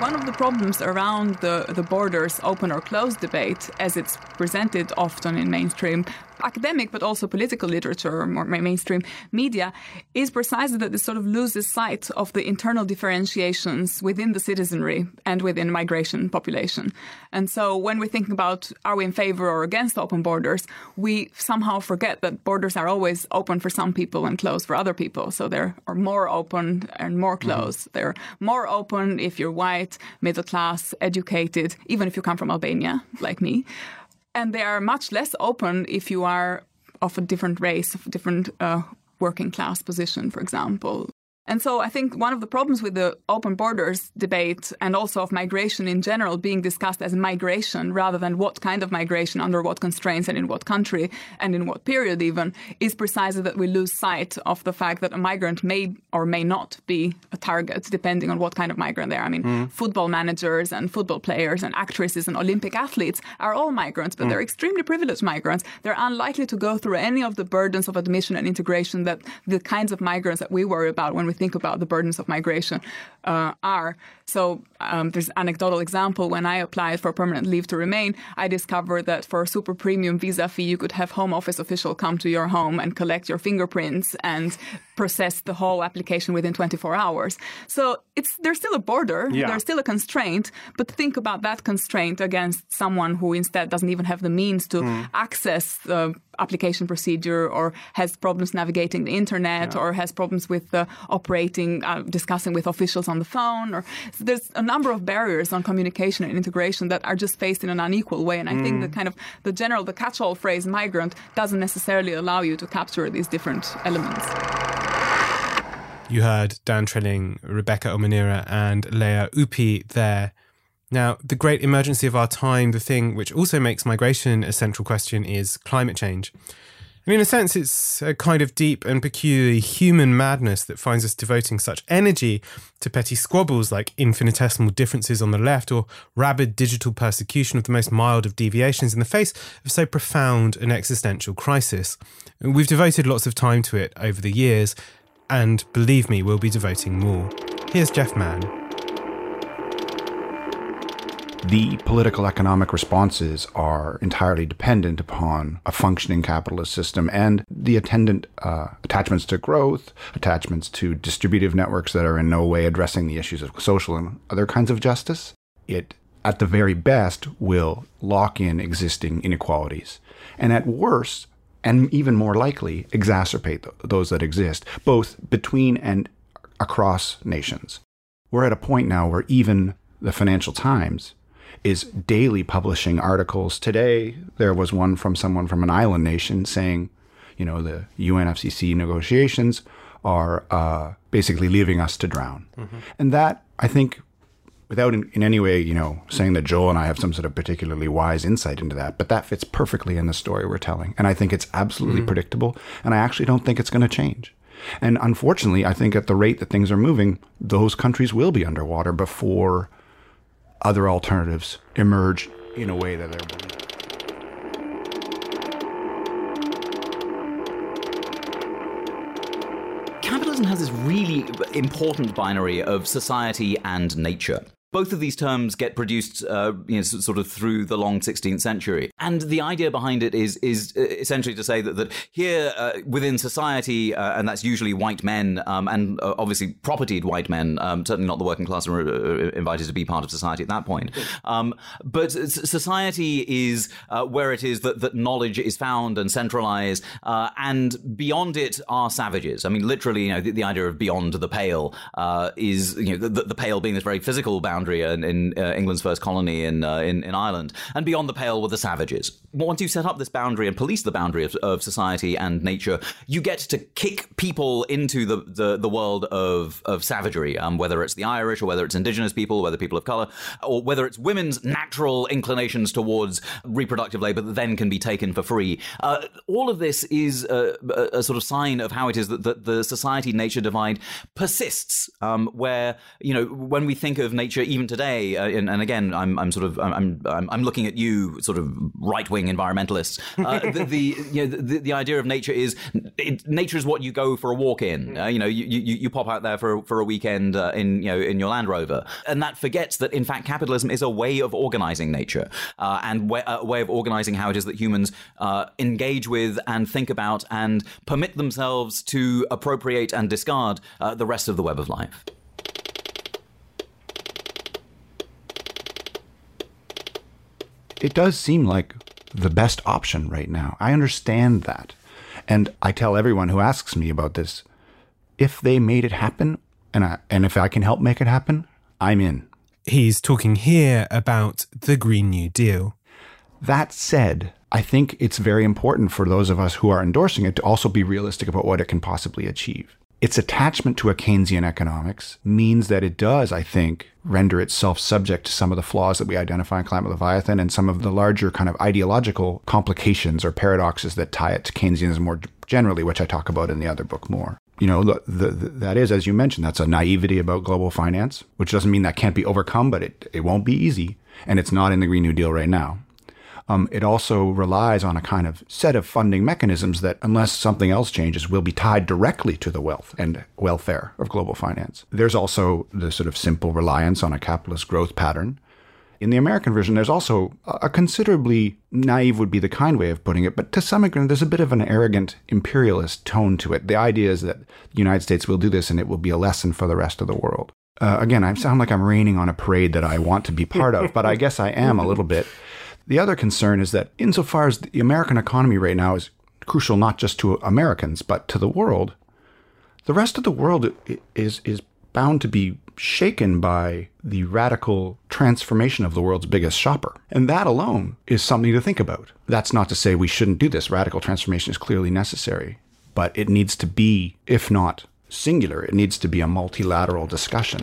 One of the problems around the, the borders open or closed debate, as it's presented often in mainstream academic but also political literature or more mainstream media is precisely that it sort of loses sight of the internal differentiations within the citizenry and within migration population. And so when we're thinking about are we in favor or against open borders, we somehow forget that borders are always open for some people and closed for other people. So they are more open and more mm-hmm. closed. Mm-hmm. They're more open if you're white, middle class, educated, even if you come from Albania, like me and they are much less open if you are of a different race, of a different uh, working class position, for example. And so I think one of the problems with the open borders debate and also of migration in general being discussed as migration rather than what kind of migration, under what constraints and in what country and in what period even, is precisely that we lose sight of the fact that a migrant may or may not be a target depending on what kind of migrant they are. I mean, mm. football managers and football players and actresses and Olympic athletes are all migrants, but mm. they're extremely privileged migrants. They're unlikely to go through any of the burdens of admission and integration that the kinds of migrants that we worry about when we think about the burdens of migration uh, are. So um, there's an anecdotal example. When I applied for permanent leave to remain, I discovered that for a super premium visa fee, you could have Home Office official come to your home and collect your fingerprints and process the whole application within 24 hours. So it's there's still a border, yeah. there's still a constraint, but think about that constraint against someone who instead doesn't even have the means to mm. access the application procedure or has problems navigating the internet yeah. or has problems with uh, operating, uh, discussing with officials on the phone. Or there's a number of barriers on communication and integration that are just faced in an unequal way. And I mm. think the kind of the general, the catch-all phrase migrant doesn't necessarily allow you to capture these different elements. You heard Dan Trilling, Rebecca Omonira, and Lea Ypi there. Now, the great emergency of our time, the thing which also makes migration a central question, is climate change. And in a sense, it's a kind of deep and peculiarly human madness that finds us devoting such energy to petty squabbles like infinitesimal differences on the left or rabid digital persecution of the most mild of deviations in the face of so profound an existential crisis. We've devoted lots of time to it over the years, and believe me, we'll be devoting more. Here's Geoff Mann. The political economic responses are entirely dependent upon a functioning capitalist system and the attendant uh, attachments to growth, attachments to distributive networks that are in no way addressing the issues of social and other kinds of justice. It, at the very best, will lock in existing inequalities. And at worst, and even more likely, exacerbate those that exist, both between and across nations. We're at a point now where even the Financial Times is daily publishing articles. Today, there was one from someone from an island nation saying, you know, the UNFCCC negotiations are uh, basically leaving us to drown. Mm-hmm. And that, I think, without in, in, any way, you know, saying that Joel and I have some sort of particularly wise insight into that, but that fits perfectly in the story we're telling. And I think it's absolutely mm-hmm. predictable. And I actually don't think it's going to change. And unfortunately, I think at the rate that things are moving, those countries will be underwater before other alternatives emerge in a way that they're believed. Capitalism has this really important binary of society and nature both of these terms get produced, uh, you know, sort of through the long 16th century, and the idea behind it is is uh, essentially to say that that here uh, within society, uh, and that's usually white men, um, and uh, obviously propertied white men, um, certainly not the working class are uh, invited to be part of society at that point. Um, but society is where it is that that knowledge is found and centralized, and beyond it are savages. I mean, literally, you know, the, the idea of beyond the pale is you know the, the pale being this very physical boundary in, in uh, England's first colony in, uh, in, in Ireland, and beyond the pale were the savages. Once you set up this boundary and police the boundary of, of society and nature, you get to kick people into the, the, the world of, of savagery, um, whether it's the Irish or whether it's indigenous people, whether people of color, or whether it's women's natural inclinations towards reproductive labor that then can be taken for free. Uh, all of this is a, a, sort of sign of how it is that, that the society nature divide persists, um, where, you know, when we think of nature even today, uh, and, and, again, I'm, I'm sort of I'm, I'm, I'm looking at you, sort of right wing environmentalists. Uh, the, the, you know, the, the idea of nature is it, nature is what you go for a walk in. Uh, you know, you, you, you pop out there for for a weekend uh, in you know in your Land Rover, and that forgets that in fact capitalism is a way of organizing nature uh, and way, a way of organizing how it is that humans uh, engage with and think about and permit themselves to appropriate and discard the rest of the web of life. It does seem like the best option right now. I understand that. And I tell everyone who asks me about this if they made it happen and, I, and if I can help make it happen, I'm in. He's talking here about the Green New Deal. That said, I think it's very important for those of us who are endorsing it to also be realistic about what it can possibly achieve. Its attachment to a Keynesian economics means that it does, I think, render itself subject to some of the flaws that we identify in Climate Leviathan and some of the larger kind of ideological complications or paradoxes that tie it to Keynesianism more generally, which I talk about in the other book more. You know, the, the, that is, as you mentioned, that's a naivety about global finance, which doesn't mean that can't be overcome, but it, it won't be easy. And it's not in the Green New Deal right now. Um, it also relies on a kind of set of funding mechanisms that, unless something else changes, will be tied directly to the wealth and welfare of global finance. There's also the sort of simple reliance on a capitalist growth pattern. In the American version, there's also a considerably naive would be the kind way of putting it, but to some extent, there's a bit of an arrogant imperialist tone to it. The idea is that the United States will do this and it will be a lesson for the rest of the world. Uh, again, I sound like I'm raining on a parade that I want to be part of, but I guess I am a little bit. The other concern is that insofar as the American economy right now is crucial not just to Americans, but to the world, the rest of the world is, is bound to be shaken by the radical transformation of the world's biggest shopper. And that alone is something to think about. That's not to say we shouldn't do this. Radical transformation is clearly necessary, but it needs to be, if not singular, it needs to be a multilateral discussion.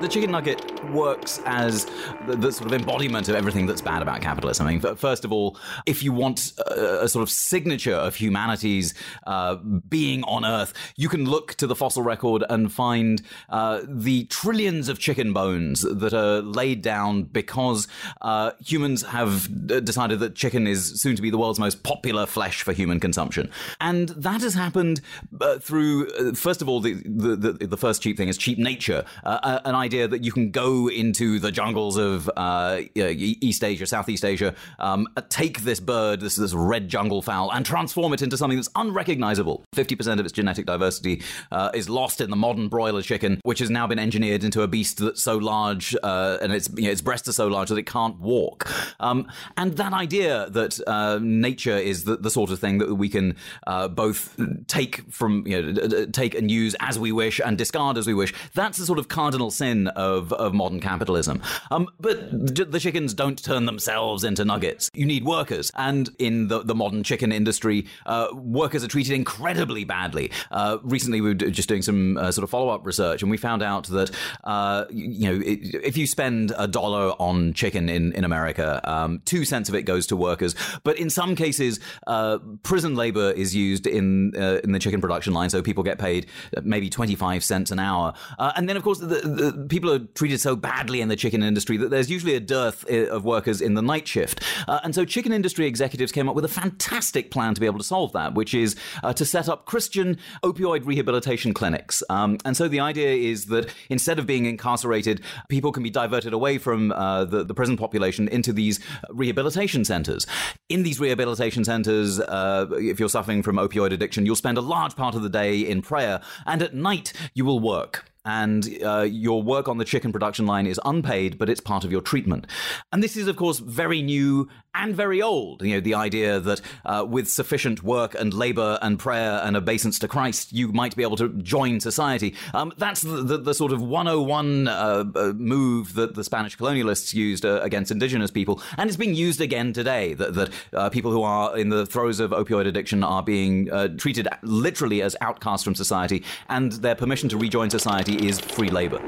The chicken nugget works as the, the, sort of embodiment of everything that's bad about capitalism. I mean, first of all, if you want a, a sort of signature of humanity's uh, being on Earth, you can look to the fossil record and find uh, the trillions of chicken bones that are laid down because uh, humans have decided that chicken is soon to be the world's most popular flesh for human consumption. And that has happened uh, through, uh, first of all, the, the, the, the, first cheap thing is cheap nature, uh, an idea that you can go into the jungles of uh, East Asia, Southeast Asia, um, take this bird, this, this red jungle fowl, and transform it into something that's unrecognizable. 50% of its genetic diversity uh, is lost in the modern broiler chicken, which has now been engineered into a beast that's so large uh, and its, you know, its breasts are so large that it can't walk. Um, and that idea that uh, nature is the, the, sort of thing that we can uh, both take from, you know, take and use as we wish and discard as we wish, that's the sort of cardinal sin of, of modern capitalism. Um, but the chickens don't turn themselves into nuggets. You need workers. And in the, the modern chicken industry, uh, workers are treated incredibly badly. Uh, recently, we were just doing some uh, sort of follow up research, and we found out that, uh, you know, if you spend a dollar on chicken in, in America, um, two cents of it goes to workers. But in some cases, uh, prison labor is used in, uh, in the chicken production line, so people get paid maybe 25 cents an hour. and then, of course, the, the people are treated so badly in the chicken industry that there's usually a dearth eh, of workers in the night shift. Uh, and so chicken industry executives came up with a fantastic plan to be able to solve that, which is uh, to set up Christian opioid rehabilitation clinics. Um, and so the idea is that instead of being incarcerated, people can be diverted away from uh, the, the prison population into these rehabilitation centers. In these rehabilitation centers, uh, if you're suffering from opioid addiction, you'll spend a large part of the day in prayer, and at night you will work and uh, your work on the chicken production line is unpaid, but it's part of your treatment. And this is, of course, very new and very old. You know, the idea that uh, with sufficient work and labor and prayer and obeisance to Christ, you might be able to join society. Um, that's the, the, the, sort of 101 uh, uh, move that the Spanish colonialists used uh, against indigenous people, and it's being used again today. That, that uh, people who are in the throes of opioid addiction are being treated literally as outcasts from society, and their permission to rejoin society is free labor.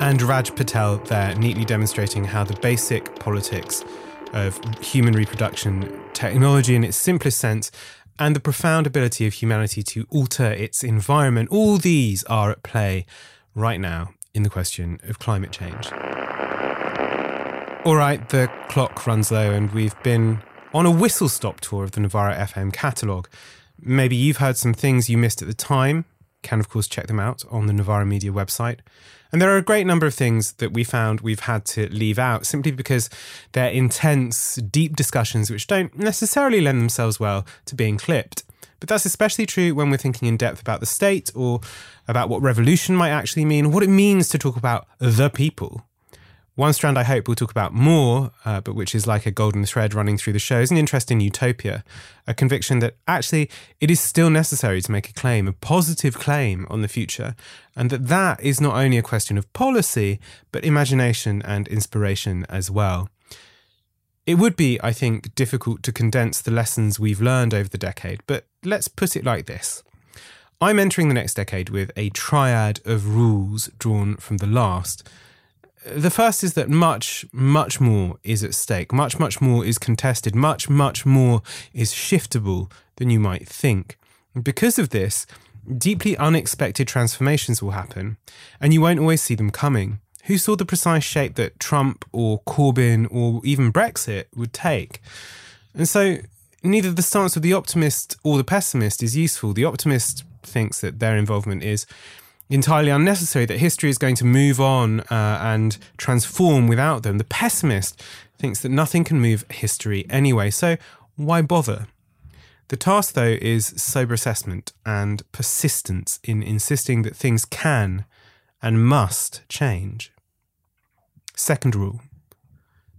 And Raj Patel there neatly demonstrating how the basic politics of human reproduction, technology in its simplest sense, and the profound ability of humanity to alter its environment, all these are at play right now in the question of climate change. All right, the clock runs low, and we've been on a whistle stop tour of the Novara FM catalogue. Maybe you've heard some things you missed at the time, can, of course, check them out on the Novara Media website. And there are a great number of things that we found we've had to leave out simply because they're intense, deep discussions which don't necessarily lend themselves well to being clipped. But that's especially true when we're thinking in depth about the state or about what revolution might actually mean, what it means to talk about the people. One strand I hope we'll talk about more, uh, but which is like a golden thread running through the show, is an interest in utopia, a conviction that actually it is still necessary to make a claim, a positive claim on the future, and that that is not only a question of policy, but imagination and inspiration as well. It would be, I think, difficult to condense the lessons we've learned over the decade, but let's put it like this. I'm entering the next decade with a triad of rules drawn from the last the first is that much, much more is at stake. Much, much more is contested. Much, much more is shiftable than you might think. because of this, Deeply unexpected transformations will happen, and you won't always see them coming. Who saw the precise shape that Trump or Corbyn or even Brexit would take? And so, neither the stance of the optimist or the pessimist is useful. The optimist thinks that their involvement is entirely unnecessary, that history is going to move on uh, and transform without them. The pessimist thinks that nothing can move history anyway, so why bother? The task, though, is sober assessment and persistence in insisting that things can and must change. Second rule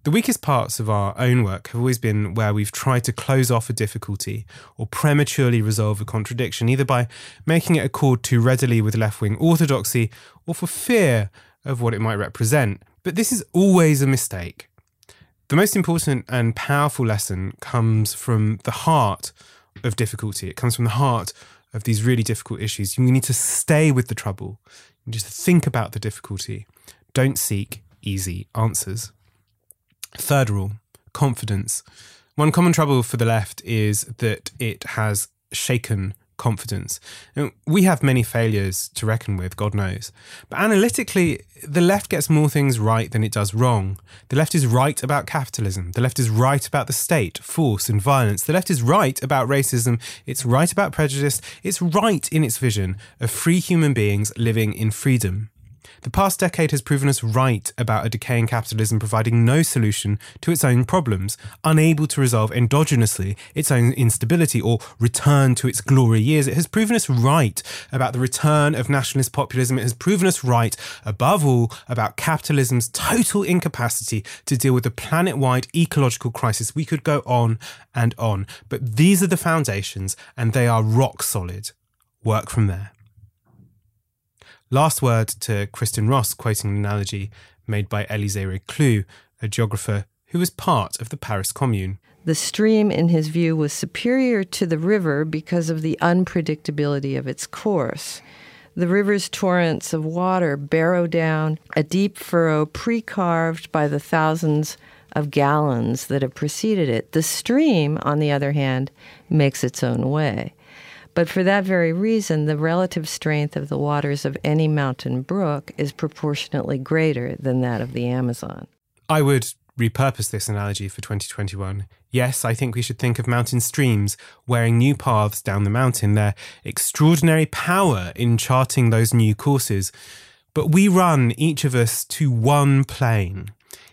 the weakest parts of our own work have always been where we've tried to close off a difficulty or prematurely resolve a contradiction, either by making it accord too readily with left wing orthodoxy or for fear of what it might represent. But this is always a mistake. The most important and powerful lesson comes from the heart of difficulty. It comes from the heart of these really difficult issues. You need to stay with the trouble. You just think about the difficulty. Don't seek easy answers. Third rule confidence. One common trouble for the left is that it has shaken confidence. We have many failures to reckon with, God knows. But analytically, the left gets more things right than it does wrong. The left is right about capitalism. The left is right about the state, force, and violence. The left is right about racism. It's right about prejudice. It's right in its vision of free human beings living in freedom. The past decade has proven us right about a decaying capitalism providing no solution to its own problems, unable to resolve endogenously its own instability or return to its glory years. It has proven us right about the return of nationalist populism. It has proven us right, above all, about capitalism's total incapacity to deal with the planet wide ecological crisis. We could go on and on, but these are the foundations and they are rock solid. Work from there. Last word to Kristin Ross, quoting an analogy made by Élisée Reclus, a geographer who was part of the Paris Commune. The stream, in his view, was superior to the river because of the unpredictability of its course. The river's torrents of water barrow down a deep furrow pre carved by the thousands of gallons that have preceded it. The stream, on the other hand, makes its own way. But for that very reason, the relative strength of the waters of any mountain brook is proportionately greater than that of the Amazon. I would repurpose this analogy for 2021. Yes, I think we should think of mountain streams wearing new paths down the mountain, their extraordinary power in charting those new courses. But we run, each of us, to one plane.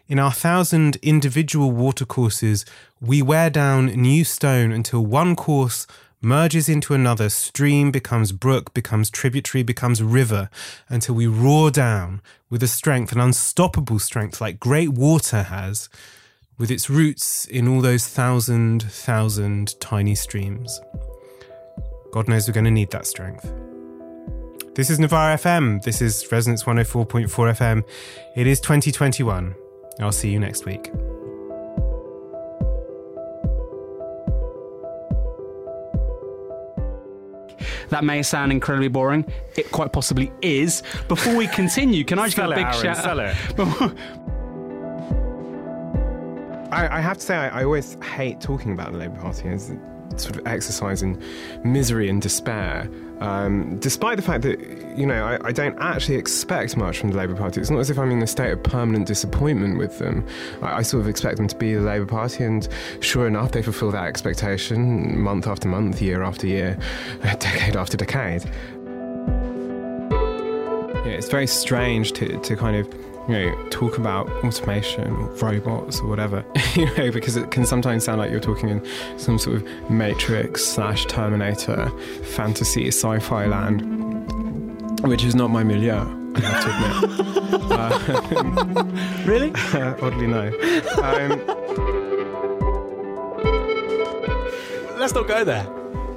In our thousand individual watercourses, we wear down new stone until one course merges into another, stream becomes brook, becomes tributary, becomes river, until we roar down with a strength, an unstoppable strength like great water has, with its roots in all those thousand, thousand tiny streams. God knows we're going to need that strength. This is Novara FM. This is Resonance 104.4 FM. It is 2021. I'll see you next week. That may sound incredibly boring. It quite possibly is. Before we continue, can I just give a big Aaron, shout sell out? I, I, have to say, I, I, always hate talking about the Labour Party as sort of exercise in misery and despair. Um, despite the fact that, you know, I, I, don't actually expect much from the Labour Party. It's not as if I'm in a state of permanent disappointment with them. I, I, sort of expect them to be the Labour Party, and sure enough, they fulfil that expectation month after month, year after year, decade after decade. Yeah, it's very strange to, to kind of you know, talk about automation or robots or whatever, you know, because it can sometimes sound like you're talking in some sort of Matrix slash Terminator fantasy sci-fi land, which is not my milieu. I have to admit. uh, really? oddly, no. Um, Let's not go there.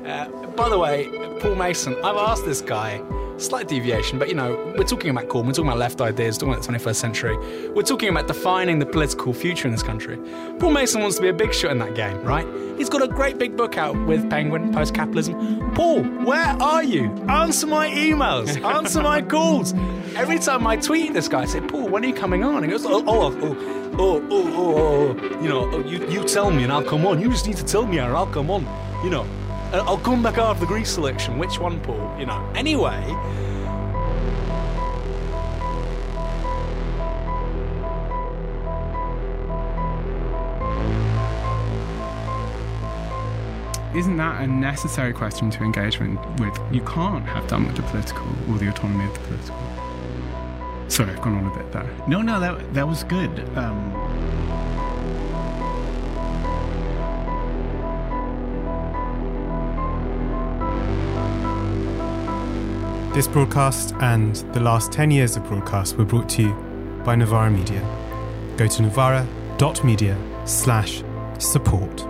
Uh, by the way, Paul Mason, I've asked this guy slight deviation, but you know, we're talking about Corbyn, we're talking about left ideas, talking about the 21st century. We're talking about defining the political future in this country. Paul Mason wants to be a big shot in that game, right? He's got a great big book out with Penguin, Post Capitalism. Paul, where are you? Answer my emails, answer my calls. Every time I tweet this guy, I say, Paul, when are you coming on? He goes, oh, oh, oh, oh, oh, oh, oh, oh you know, oh, you, you tell me and I'll come on. You just need to tell me and I'll come on, you know. Uh, I'll come back after the Greece selection. Which one, Paul? You know. Anyway. Isn't that a necessary question to engagement with? You can't have done with the political or the autonomy of the political. Sorry, I've gone on a bit there. No, no, that that was good. Um, This broadcast and the last 10 years of broadcast were brought to you by Novara Media. Go to novara.media slash support.